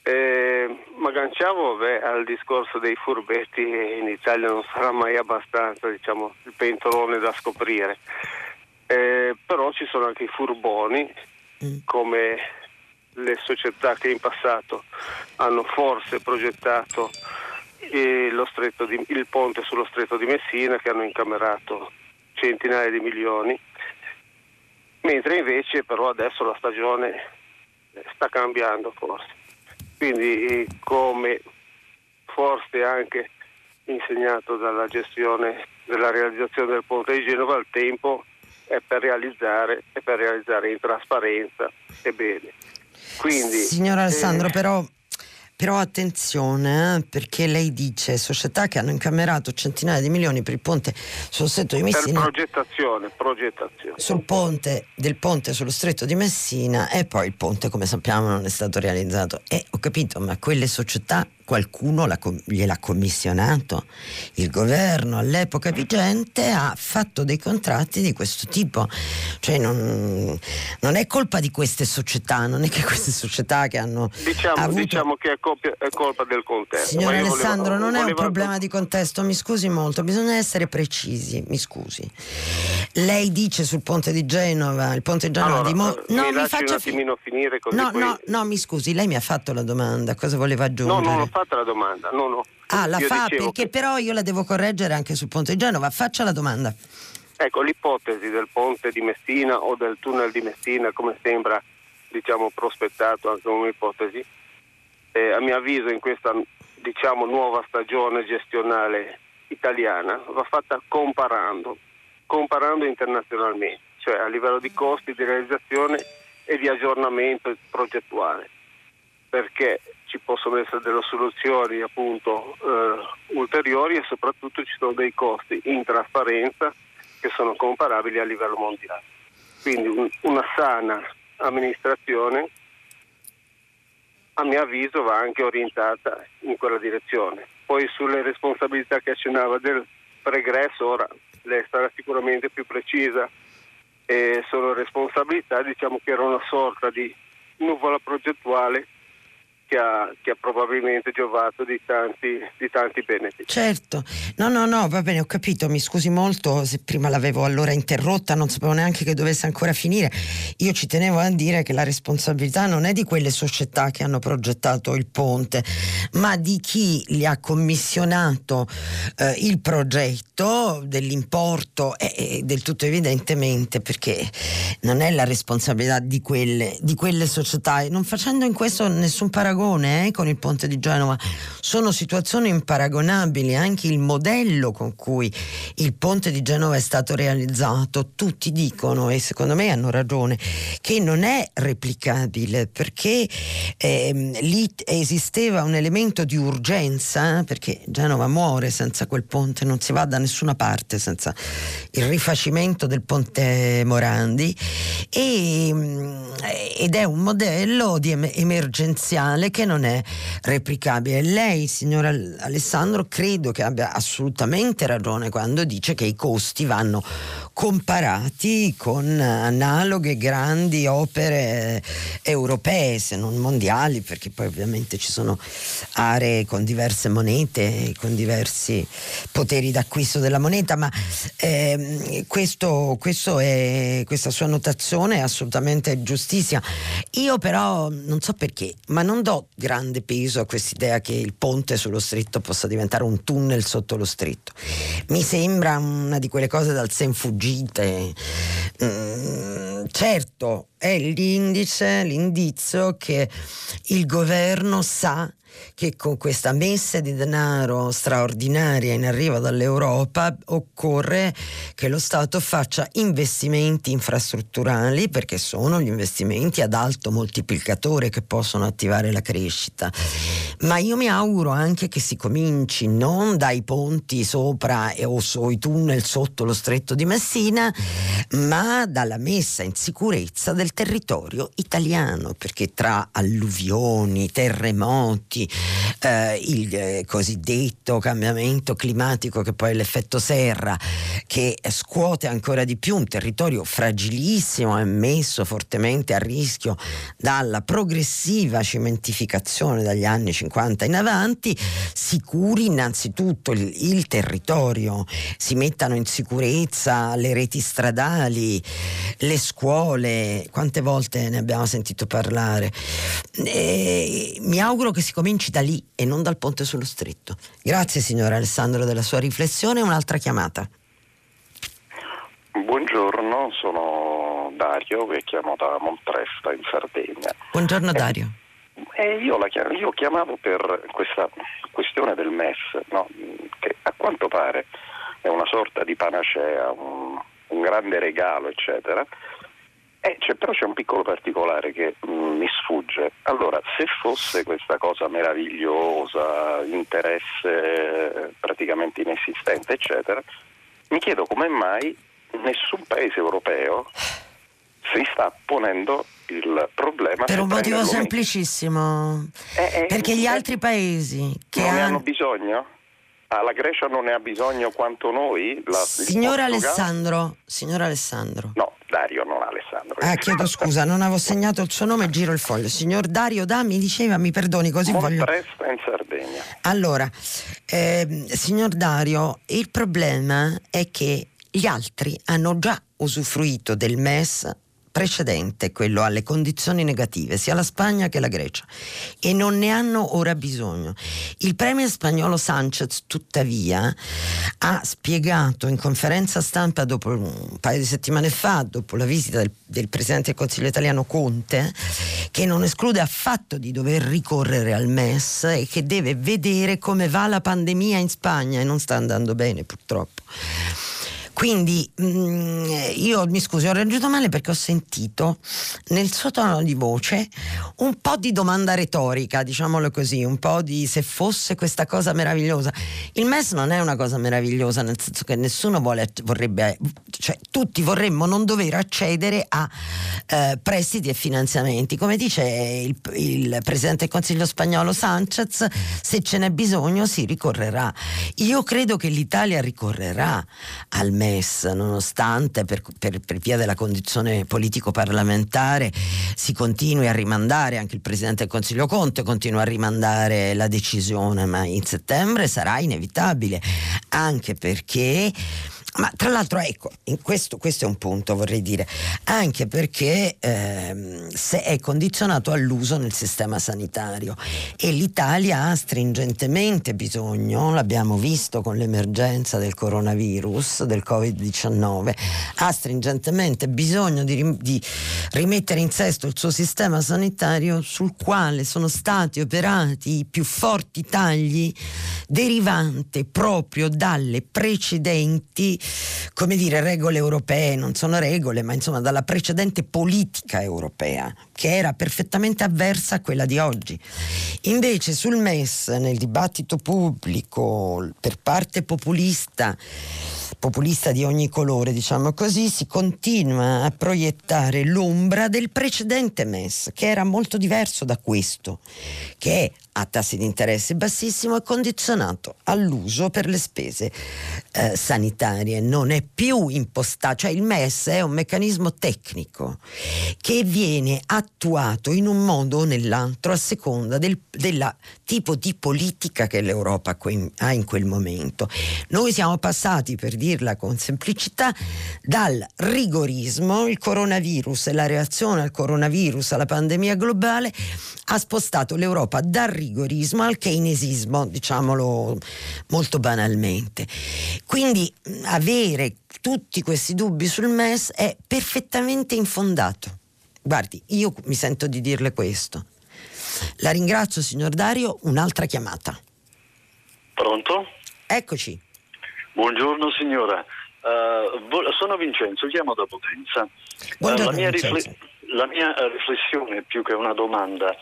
Eh, ma agganciavo beh, al discorso dei furbetti, in Italia non sarà mai abbastanza diciamo, il pentolone da scoprire. Eh, però ci sono anche i furboni, come le società che in passato hanno forse progettato lo stretto di- il ponte sullo stretto di Messina, che hanno incamerato centinaia di milioni, mentre invece però adesso la stagione eh, sta cambiando forse. Quindi eh, come forse anche insegnato dalla gestione della realizzazione del ponte di Genova, il tempo è per realizzare, è per realizzare in trasparenza e bene. Quindi, Signor Alessandro, eh, però però attenzione eh, perché lei dice società che hanno incamerato centinaia di milioni per il ponte sullo stretto di Messina. Per progettazione, progettazione. Sul ponte del ponte sullo stretto di Messina e poi il ponte come sappiamo non è stato realizzato. E ho capito, ma quelle società qualcuno l'ha, gliel'ha commissionato. Il governo all'epoca vigente ha fatto dei contratti di questo tipo. Cioè non, non è colpa di queste società, non è che queste società che hanno... Diciamo, avuto... diciamo che è, copia, è, colpa del contesto. Signor Alessandro, volevo, non volevo... è un problema di contesto, mi scusi molto, bisogna essere precisi, mi scusi. Lei dice sul ponte di Genova, il ponte di Genova allora, di Mo... No, mi, mi faccia un attimino fi... finire così. No, poi... no, no, mi scusi, lei mi ha fatto la domanda, cosa voleva aggiungere? No, non ho fatto la domanda, no, no. Ah, la io fa perché che... però io la devo correggere anche sul ponte di Genova. Faccia la domanda. Ecco, l'ipotesi del ponte di Messina o del tunnel di Messina, come sembra diciamo, prospettato anche come ipotesi, eh, a mio avviso in questa diciamo, nuova stagione gestionale italiana va fatta comparando, comparando internazionalmente, cioè a livello di costi di realizzazione e di aggiornamento progettuale, perché ci possono essere delle soluzioni appunto eh, ulteriori e soprattutto ci sono dei costi in trasparenza che sono comparabili a livello mondiale. Quindi un, una sana amministrazione a mio avviso va anche orientata in quella direzione. Poi sulle responsabilità che accennava del pregresso, ora lei sarà sicuramente più precisa, e sono responsabilità diciamo che era una sorta di nuvola progettuale che ha, che ha, probabilmente giovato di tanti, di tanti benefici. Certo, no, no, no, va bene, ho capito, mi scusi molto se prima l'avevo allora interrotta, non sapevo neanche che dovesse ancora finire. Io ci tenevo a dire che la responsabilità non è di quelle società che hanno progettato il ponte, ma di chi li ha commissionato eh, il progetto dell'importo è, è, del tutto evidentemente perché non è la responsabilità di quelle, di quelle società, non facendo in questo nessun paragone paragone eh, con il ponte di Genova, sono situazioni imparagonabili, anche il modello con cui il ponte di Genova è stato realizzato, tutti dicono, e secondo me hanno ragione, che non è replicabile perché ehm, lì esisteva un elemento di urgenza, eh, perché Genova muore senza quel ponte, non si va da nessuna parte senza il rifacimento del ponte Morandi. E, ed è un modello di emergenziale che non è replicabile. Lei, signor Alessandro, credo che abbia assolutamente ragione quando dice che i costi vanno comparati con analoghe grandi opere europee, se non mondiali, perché poi ovviamente ci sono aree con diverse monete, con diversi poteri d'acquisto della moneta, ma eh, questo, questo è, questa sua notazione è assolutamente giustissima. Io però non so perché, ma non do grande peso a quest'idea che il ponte sullo stretto possa diventare un tunnel sotto lo stretto. Mi sembra una di quelle cose dal sen fuggite. Mm, certo, è l'indice, l'indizio che il governo sa che con questa messa di denaro straordinaria in arrivo dall'Europa occorre che lo Stato faccia investimenti infrastrutturali perché sono gli investimenti ad alto moltiplicatore che possono attivare la crescita. Ma io mi auguro anche che si cominci non dai ponti sopra o sui tunnel sotto lo stretto di Messina, ma dalla messa in sicurezza del territorio italiano, perché tra alluvioni, terremoti, eh, il eh, cosiddetto cambiamento climatico che poi è l'effetto serra che scuote ancora di più un territorio fragilissimo e messo fortemente a rischio dalla progressiva cementificazione dagli anni 50 in avanti, si curi innanzitutto il, il territorio, si mettano in sicurezza le reti stradali, le scuole, quante volte ne abbiamo sentito parlare. E mi auguro che si cominci da lì e non dal ponte sullo stretto. Grazie signor Alessandro della sua riflessione. Un'altra chiamata. Buongiorno, sono Dario e chiamo da Montresta in Sardegna. Buongiorno eh, Dario. Eh, io, chiam- io, chiamavo per questa questione del MES, no? che a quanto pare è una sorta di panacea, un, un grande regalo, eccetera. Eh, c'è, però c'è un piccolo particolare che mh, mm, mi sfugge Allora, se fosse questa cosa meravigliosa, interesse praticamente inesistente, eccetera, mi chiedo come mai nessun paese europeo si sta ponendo il problema. Per un motivo semplicissimo. Eh, eh, perché gli eh, altri paesi che non hanno bisogno? Ah, la Grecia non ne ha bisogno quanto noi? La, signor Alessandro, signor Alessandro. No, Dario, Ah, chiedo scusa, non avevo segnato il suo nome, giro il foglio. Signor Dario Da mi diceva, mi perdoni, così voglio... Montresta in Sardegna. Allora, eh, signor Dario, il problema è che gli altri hanno già usufruito del MES precedente, quello alle condizioni negative, sia la Spagna che la Grecia, e non ne hanno ora bisogno. Il premier spagnolo Sanchez, tuttavia, ha spiegato in conferenza stampa dopo un paio di settimane fa, dopo la visita del, del Presidente del Consiglio italiano Conte, che non esclude affatto di dover ricorrere al MES e che deve vedere come va la pandemia in Spagna e non sta andando bene purtroppo. Quindi mh, mm, io mi scusi, ho raggiunto male perché ho sentito nel suo tono di voce un po' di domanda retorica, diciamolo così, un po' di se fosse questa cosa meravigliosa. Il MES non è una cosa meravigliosa, nel senso che nessuno vuole, vorrebbe, cioè tutti vorremmo non dover accedere a eh, prestiti e finanziamenti. Come dice il, il Presidente del Consiglio spagnolo Sanchez, se ce n'è bisogno si ricorrerà. Io credo che l'Italia ricorrerà al MES MES, nonostante per, per, per via della condizione politico-parlamentare si continui a rimandare, anche il Presidente del Consiglio Conte continua a rimandare la decisione, ma in settembre sarà inevitabile, anche perché ma tra l'altro, ecco, questo, questo, è un punto, vorrei dire, anche perché ehm, se è condizionato all'uso nel sistema sanitario e l'Italia ha stringentemente bisogno, l'abbiamo visto con l'emergenza del coronavirus, del Covid-19, ha stringentemente bisogno di, di rimettere in sesto il suo sistema sanitario sul quale sono stati operati i più forti tagli derivanti proprio dalle precedenti come dire, regole europee, non sono regole, ma insomma dalla precedente politica europea, che era perfettamente avversa a quella di oggi. Invece sul MES, nel dibattito pubblico, per parte populista, populista di ogni colore, diciamo così, si continua a proiettare l'ombra del precedente MES, che era molto diverso da questo, che è a tassi di interesse bassissimo e condizionato all'uso per le spese eh, sanitarie. Non è più impostato, cioè il MES è un meccanismo tecnico che viene attuato in un modo o nell'altro a seconda del tipo di politica che l'Europa ha in quel momento. Noi siamo passati, per dirla con semplicità, dal rigorismo, il coronavirus e la reazione al coronavirus, alla pandemia globale, ha spostato l'Europa dal rigorismo al keynesismo, diciamolo molto banalmente. Quindi avere tutti questi dubbi sul MES è perfettamente infondato. Guardi, io mi sento di dirle questo. La ringrazio, signor Dario. Un'altra chiamata. Pronto? Eccoci. Buongiorno signora. Uh, sono Vincenzo, chiamo da Potenza. Uh, la, mia rifle- la, mia riflessione più che una domanda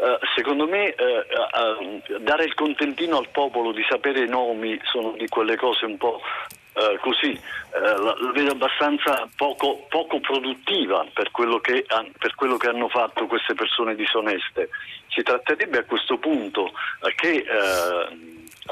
Uh, secondo me uh, dare il contentino al popolo di sapere i nomi sono di quelle cose un po' così, la, la, vedo abbastanza poco, poco produttiva per quello, che, per quello, che, hanno fatto queste persone disoneste. Si tratterebbe a questo punto che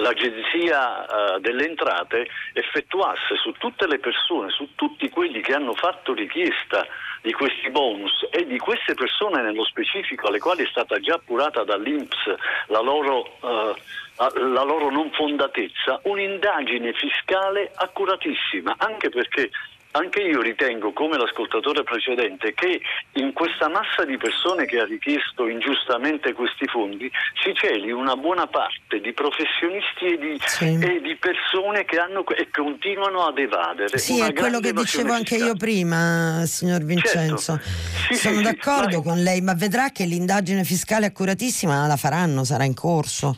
l'Agenzia delle Entrate effettuasse su tutte le persone, su tutti quelli che hanno fatto richiesta di questi bonus e di queste persone nello specifico alle quali è stata già appurata dall'Inps la loro, eh, la loro non fondatezza, un'indagine fiscale accuratissima, anche perché anche io ritengo, come l'ascoltatore precedente, che in questa massa di persone che ha richiesto ingiustamente questi fondi si celi una buona parte di professionisti e di, sì. e di persone che hanno e continuano ad evadere. Sì, è quello che dicevo anche io prima, signor Vincenzo. Certo. Sì, Sono sì, d'accordo con lei, ma vedrà che l'indagine fiscale accuratissima la faranno, sarà in corso,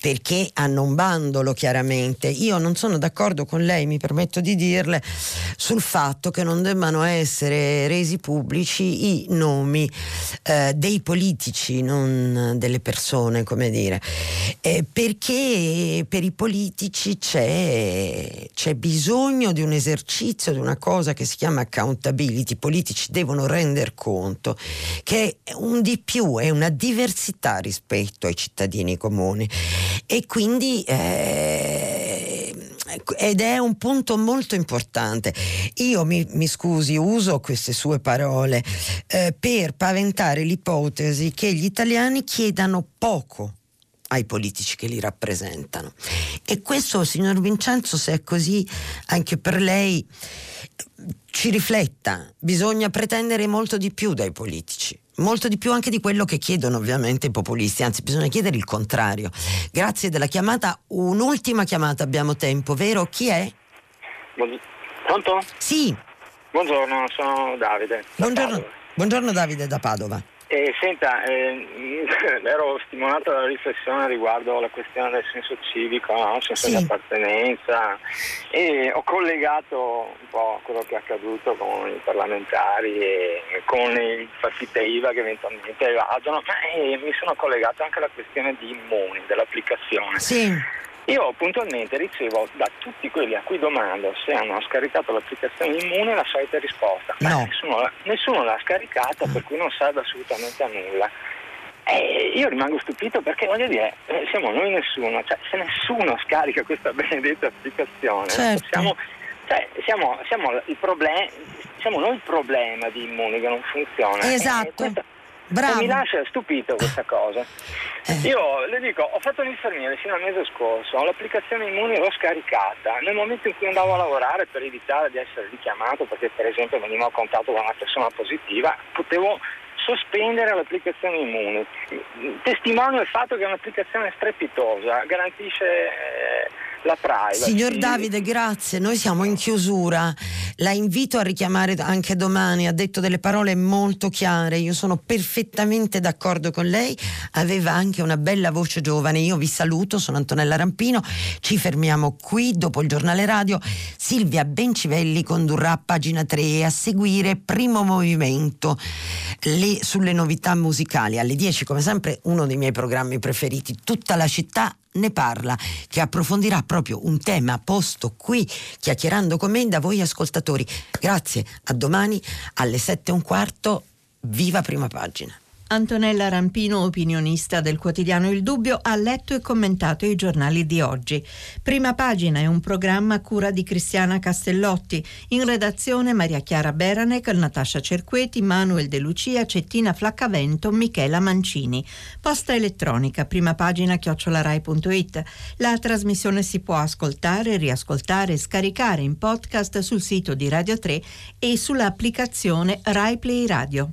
perché hanno un bandolo chiaramente. Io non sono d'accordo con lei, mi permetto di dirle, sul fatto che non debbano essere resi pubblici i nomi eh, dei politici, non delle persone, come dire, eh, perché per i politici c'è, c'è bisogno di un esercizio, di una cosa che si chiama accountability, i politici devono render conto che è un di più, è una diversità rispetto ai cittadini comuni. E quindi eh, ed è un punto molto importante. Io mi, mi scusi, uso queste sue parole eh, per paventare l'ipotesi che gli italiani chiedano poco ai politici che li rappresentano. E questo, signor Vincenzo, se è così anche per lei, ci rifletta. Bisogna pretendere molto di più dai politici molto di più anche di quello che chiedono ovviamente i populisti, anzi bisogna chiedere il contrario. Grazie della chiamata, un'ultima chiamata abbiamo tempo, vero? Chi è? Pronto? Sì. Buongiorno, sono Davide. Buongiorno, buongiorno Davide da Padova. Eh, senta, eh, ero stimolato dalla riflessione riguardo la questione del senso civico, no? il senso sì. di appartenenza e ho collegato un po' quello che è accaduto con i parlamentari e con i partite IVA che eventualmente evadono, ma eh, mi sono collegato anche alla questione di Immuni, dell'applicazione. Sì. Io puntualmente ricevo da tutti quelli a cui domando se hanno scaricato l'applicazione immune la solita risposta. No. Nessuno, nessuno, l'ha scaricata per cui non serve assolutamente a nulla. E io rimango stupito perché voglio dire, eh, siamo noi nessuno, cioè se nessuno scarica questa benedetta applicazione, certo. siamo, cioè, siamo, siamo, il problem- siamo noi il problema di immune che non funziona. Esatto. Bravo. mi lascia stupito questa cosa. Eh. Io le dico, ho fatto l'infermiere fino al mese scorso, l'applicazione Immuni l'ho scaricata. Nel momento in cui andavo a lavorare per evitare di essere richiamato, perché per esempio venivo a contatto con una persona positiva, potevo sospendere l'applicazione Immuni. Testimonio il fatto che è un'applicazione strepitosa, garantisce... Eh, la privacy. Signor Davide, grazie. Noi siamo in chiusura. La invito a richiamare anche domani. Ha detto delle parole molto chiare. Io sono perfettamente d'accordo con lei. Aveva anche una bella voce giovane. Io vi saluto, sono Antonella Rampino. Ci fermiamo qui dopo il giornale radio. Silvia Bencivelli condurrà pagina 3 a seguire primo movimento le, sulle novità musicali. Alle 10, come sempre, uno dei miei programmi preferiti. Tutta la città ne parla, che approfondirà proprio un tema posto qui, chiacchierando con me da voi ascoltatori. Grazie, a domani alle sette e un quarto, viva prima pagina. Antonella Rampino, opinionista del quotidiano Il Dubbio, ha letto e commentato i giornali di oggi. Prima pagina è un programma a cura di Cristiana Castellotti. In redazione Maria Chiara Beranec, Natascia Cerqueti, Manuel De Lucia, Cettina Flaccavento, Michela Mancini. Posta elettronica, prima pagina chiocciolarai.it. La trasmissione si può ascoltare, riascoltare e scaricare in podcast sul sito di Radio 3 e sull'applicazione Rai Play Radio.